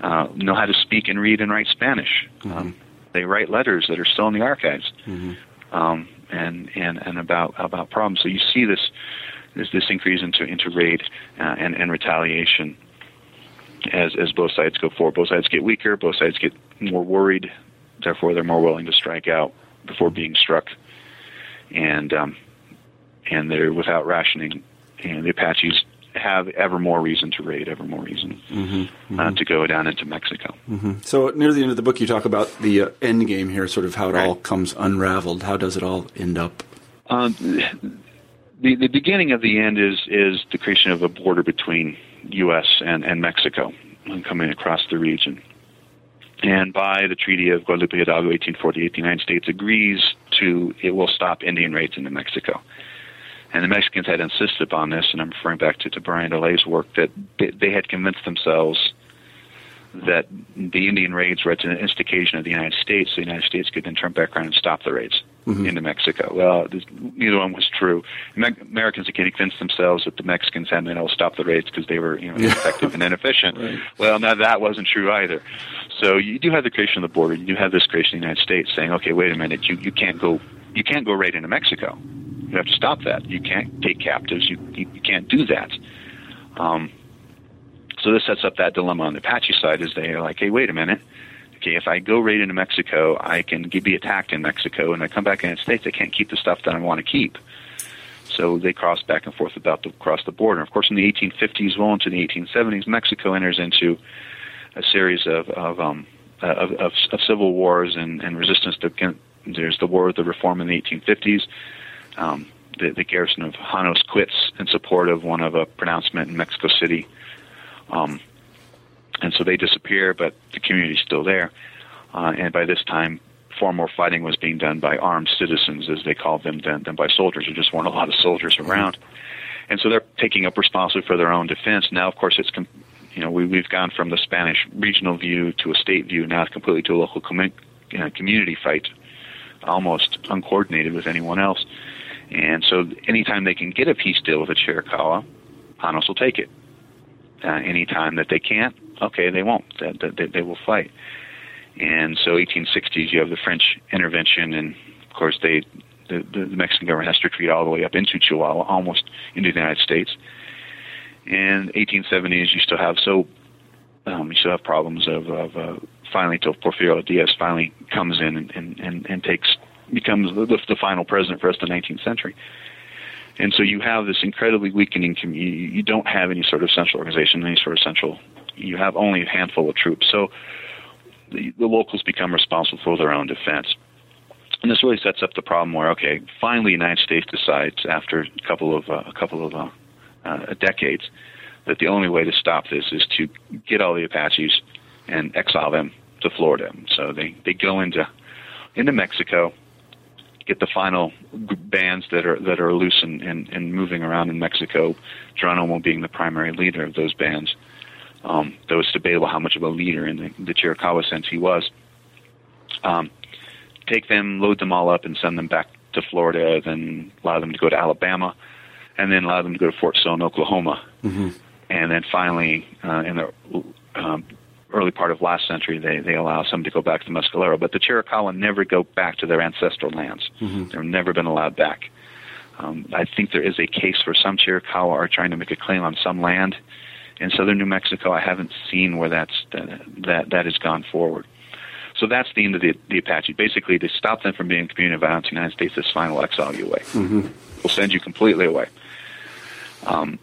uh, know how to speak and read and write Spanish. Mm-hmm. Um, they write letters that are still in the archives, mm-hmm. um, and and and about about problems. So you see this this, this increase into into raid uh, and and retaliation as as both sides go forward. Both sides get weaker. Both sides get more worried. Therefore, they're more willing to strike out before being struck. And um, and they're without rationing. And the Apaches have ever more reason to raid, ever more reason mm-hmm, mm-hmm. Uh, to go down into Mexico. Mm-hmm. So near the end of the book, you talk about the uh, end game here, sort of how it right. all comes unraveled. How does it all end up? Um, the the beginning of the end is is the creation of a border between U.S. and, and Mexico coming across the region. And by the Treaty of Guadalupe Hidalgo, 1848, the United States agrees to it will stop Indian raids into Mexico. And the Mexicans had insisted upon this, and I'm referring back to, to Brian DeLay's work, that they, they had convinced themselves that the Indian raids were at an instigation of the United States, so the United States could then turn back around and stop the raids mm-hmm. into Mexico. Well, this, neither one was true. Me- Americans had convinced themselves that the Mexicans hadn't been able to stop the raids because they were you know, ineffective and inefficient. Right. Well, now that wasn't true either. So you do have the creation of the border. You do have this creation of the United States saying, okay, wait a minute, you, you can't go you can't go right into Mexico. You have to stop that. You can't take captives. You you, you can't do that. Um, So this sets up that dilemma on the Apache side is they are like, hey, wait a minute. Okay, if I go raid into Mexico, I can be attacked in Mexico, and I come back in the States, I can't keep the stuff that I want to keep. So they cross back and forth about to cross the border. Of course, in the 1850s, well into the 1870s, Mexico enters into a series of of, um, of, of, of civil wars and, and resistance to. There's the War of the Reform in the 1850s. Um, the, the garrison of Janos quits in support of one of a pronouncement in Mexico City. Um, and so they disappear, but the community's still there. Uh, and by this time, far more fighting was being done by armed citizens, as they called them, than, than by soldiers. There just weren't a lot of soldiers around. And so they're taking up responsibility for their own defense. Now, of course, it's you know we, we've gone from the Spanish regional view to a state view, now completely to a local com- uh, community fight, almost uncoordinated with anyone else. And so, anytime they can get a peace deal with the Chiricahua, Janos will take it. Uh, anytime that they can't, okay, they won't. They, they, they will fight. And so, 1860s, you have the French intervention, and of course, they the, the, Mexican government has to retreat all the way up into Chihuahua, almost into the United States. And 1870s, you still have so um, you still have problems of, of uh, finally till Porfirio Diaz finally comes in and, and, and, and takes becomes the, the final president for us the 19th century. And so you have this incredibly weakening community. You don't have any sort of central organization, any sort of central. You have only a handful of troops. So the, the locals become responsible for their own defense. And this really sets up the problem where, okay, finally, the United States decides after a couple of uh, a couple of uh, uh, decades that the only way to stop this is to get all the Apaches and exile them to Florida. So they they go into into Mexico get the final bands that are that are loose and, and, and moving around in Mexico. Geronimo being the primary leader of those bands. Um, though it's debatable how much of a leader in the, the Chiricahua sense he was. Um, take them, load them all up, and send them back to Florida. Then allow them to go to Alabama, and then allow them to go to Fort Stone, Oklahoma. Mm-hmm. And then finally, uh, in the um, early part of last century, they, they allow some to go back to Mescalero. But the Chiricahua never go back to their ancestral lands. Mm-hmm. They've never been allowed back. Um, I think there is a case where some Chiricahua are trying to make a claim on some land in southern New Mexico. I haven't seen where that's that that, that has gone forward. So that's the end of the, the Apache. Basically, to stop them from being a community of violence, the United States is final exile you away. Mm-hmm. We'll send you completely away. Um,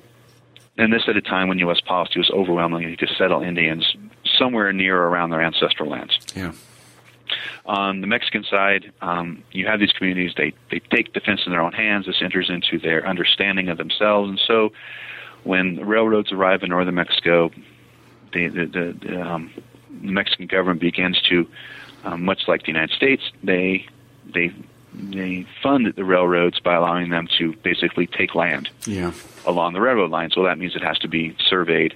and this at a time when U.S. policy was overwhelmingly to settle Indians somewhere near or around their ancestral lands. Yeah. On the Mexican side, um, you have these communities. They they take defense in their own hands. This enters into their understanding of themselves, and so when the railroads arrive in northern Mexico, the the, the, the, um, the Mexican government begins to, um, much like the United States, they they they fund the railroads by allowing them to basically take land yeah. along the railroad lines. Well, that means it has to be surveyed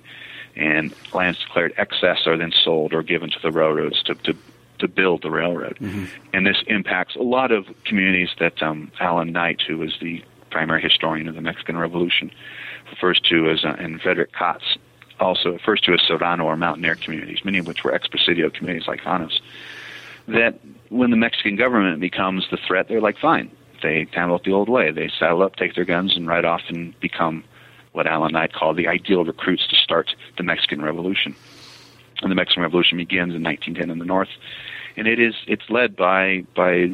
and lands declared excess are then sold or given to the railroads to, to, to build the railroad. Mm-hmm. And this impacts a lot of communities that um, Alan Knight, who is the primary historian of the Mexican Revolution, refers to as, uh, and Frederick Katz also refers to as Serrano or mountaineer communities, many of which were ex presidio communities like Janos. That when the Mexican government becomes the threat, they're like, fine, they handle it the old way. They saddle up, take their guns, and ride off and become what Alan Knight called the ideal recruits to start the Mexican Revolution. And the Mexican Revolution begins in 1910 in the North, and it is it's led by by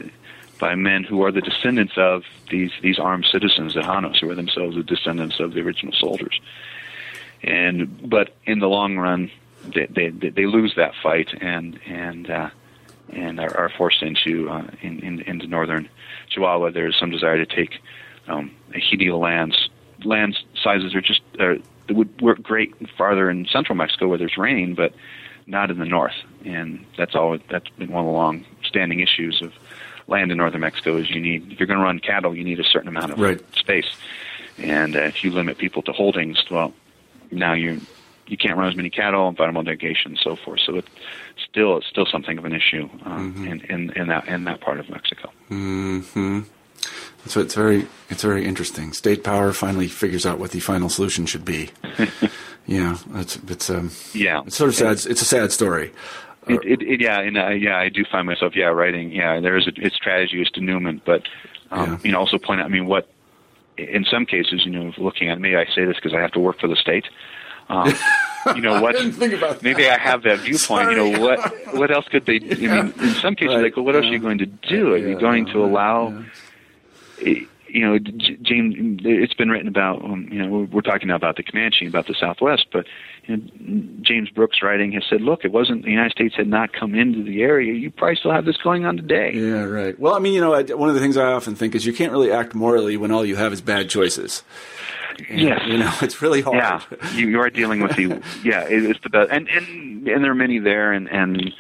by men who are the descendants of these these armed citizens at Janos, who are themselves the descendants of the original soldiers. And but in the long run, they they, they lose that fight and and uh, and are, are forced into uh, in, in, into northern Chihuahua. There is some desire to take um, ejido lands land sizes are just uh, it would work great farther in central Mexico where there's rain, but not in the north. And that's all. That's been one of the long-standing issues of land in northern Mexico. Is you need if you're going to run cattle, you need a certain amount of right. space. And uh, if you limit people to holdings, well, now you you can't run as many cattle, environmental degradation, and so forth. So it's still it's still something of an issue um, mm-hmm. in, in in that in that part of Mexico. Mm-hmm. So it's very it's very interesting. State power finally figures out what the final solution should be. <laughs> yeah, it's it's um yeah it's sort of sad. It's a sad story. It, it, it, yeah, and uh, yeah, I do find myself yeah writing. Yeah, there is a, its tragedy is denouement, but um, yeah. you know also point out. I mean, what in some cases, you know, looking at me, I say this because I have to work for the state. Um, <laughs> you know what? I didn't think about that. Maybe I have that viewpoint. You know what? What else could they? I mean, in some cases, <laughs> Right. like, well, what else Yeah. are you going to do? Are you going to yeah, allow? You know, J- James. It's been written about. Um, you know, we're, we're talking now about the Comanche, about the Southwest, but you know, James Brooks' writing has said, look, it wasn't the United States had not come into the area. You probably still have this going on today. Yeah, right. Well, I mean, you know, I, one of the things I often think is you can't really act morally when all you have is bad choices. And, Yes. You know, <laughs> it's really hard. Yeah, you, you are dealing with the <laughs> yeah. It, it's the best, and and and there are many there, and and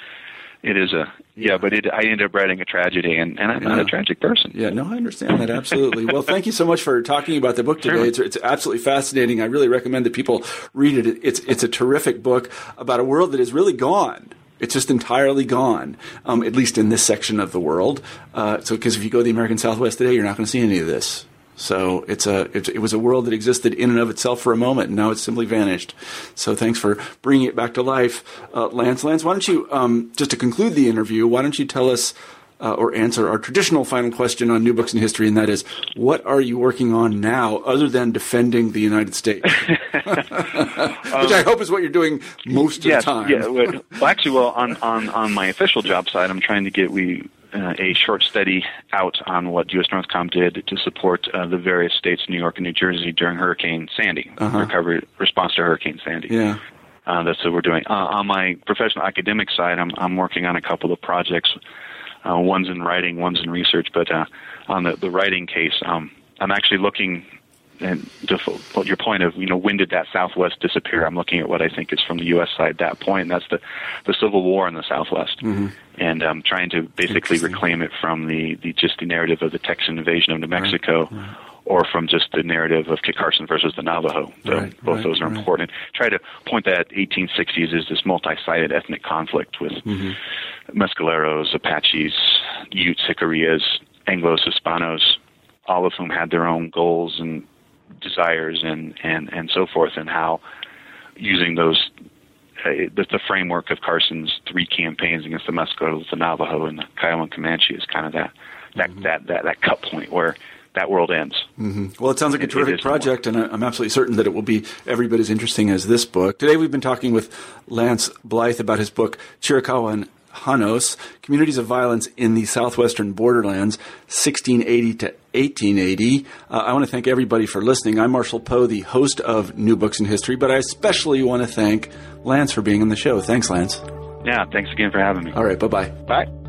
it is a yeah. But it, I ended up writing a tragedy, and and I'm not a tragic person. Yeah, no, I understand that absolutely. well, thank you so much for talking about the book today. Sure. It's, it's absolutely fascinating. I really recommend that people read it. It's it's a terrific book about a world that is really gone. It's just entirely gone, um, at least in this section of the world. Uh, so, because if you go to the American Southwest today, you're not going to see any of this. So it's a it, it was a world that existed in and of itself for a moment, and now it's simply vanished. So thanks for bringing it back to life, uh, Lance. Lance, why don't you um, just to conclude the interview? Why don't you tell us uh, or answer our traditional final question on new books in history, and that is, what are you working on now, other than defending the United States? <laughs> <laughs> Which I hope is what you're doing most of the time. yeah. Well, well, actually, well, on on on my official job side, I'm trying to get we. Uh, a short study out on what U.S. Northcom did to support uh, the various states, New York and New Jersey, during Hurricane Sandy, Uh-huh. recovery response to Hurricane Sandy. yeah. Uh, that's what we're doing. Uh, on my professional academic side, I'm, I'm working on a couple of projects. Uh, one's in writing, one's in research. But uh, on the, the writing case, um, I'm actually looking, and to your point of you know when did that Southwest disappear? I'm looking at what I think is from the U.S. side that point, and that's the the Civil War in the Southwest, and I'm trying to basically reclaim it from the, the just the narrative of the Texan invasion of New Mexico. Or from just the narrative of Kit Carson versus the Navajo. So Right, both right, those are right. important. Try to point that 1860s is this multi-sided ethnic conflict with Mm-hmm. Mescaleros, Apaches, Utes, Jicarillas, Anglos, Hispanos, all of whom had their own goals and desires and, and, and so forth, and how using those uh, the, the framework of Carson's three campaigns against the Mescaleros, the Navajo, and the Kiowa and Comanche is kind of that that, Mm-hmm. that, that, that cut point where that world ends. Well, it sounds like a terrific project, and I'm absolutely certain that it will be every bit as interesting as this book. Today, we've been talking with Lance Blyth about his book, Chiricahua and Janos, Communities of Violence in the Southwestern Borderlands, 1680 to 1880. Uh, I want to thank everybody for listening. I'm Marshall Poe, the host of New Books in History, but I especially want to thank Lance for being on the show. Thanks, Lance. Yeah, thanks again for having me. All right, bye-bye. Bye.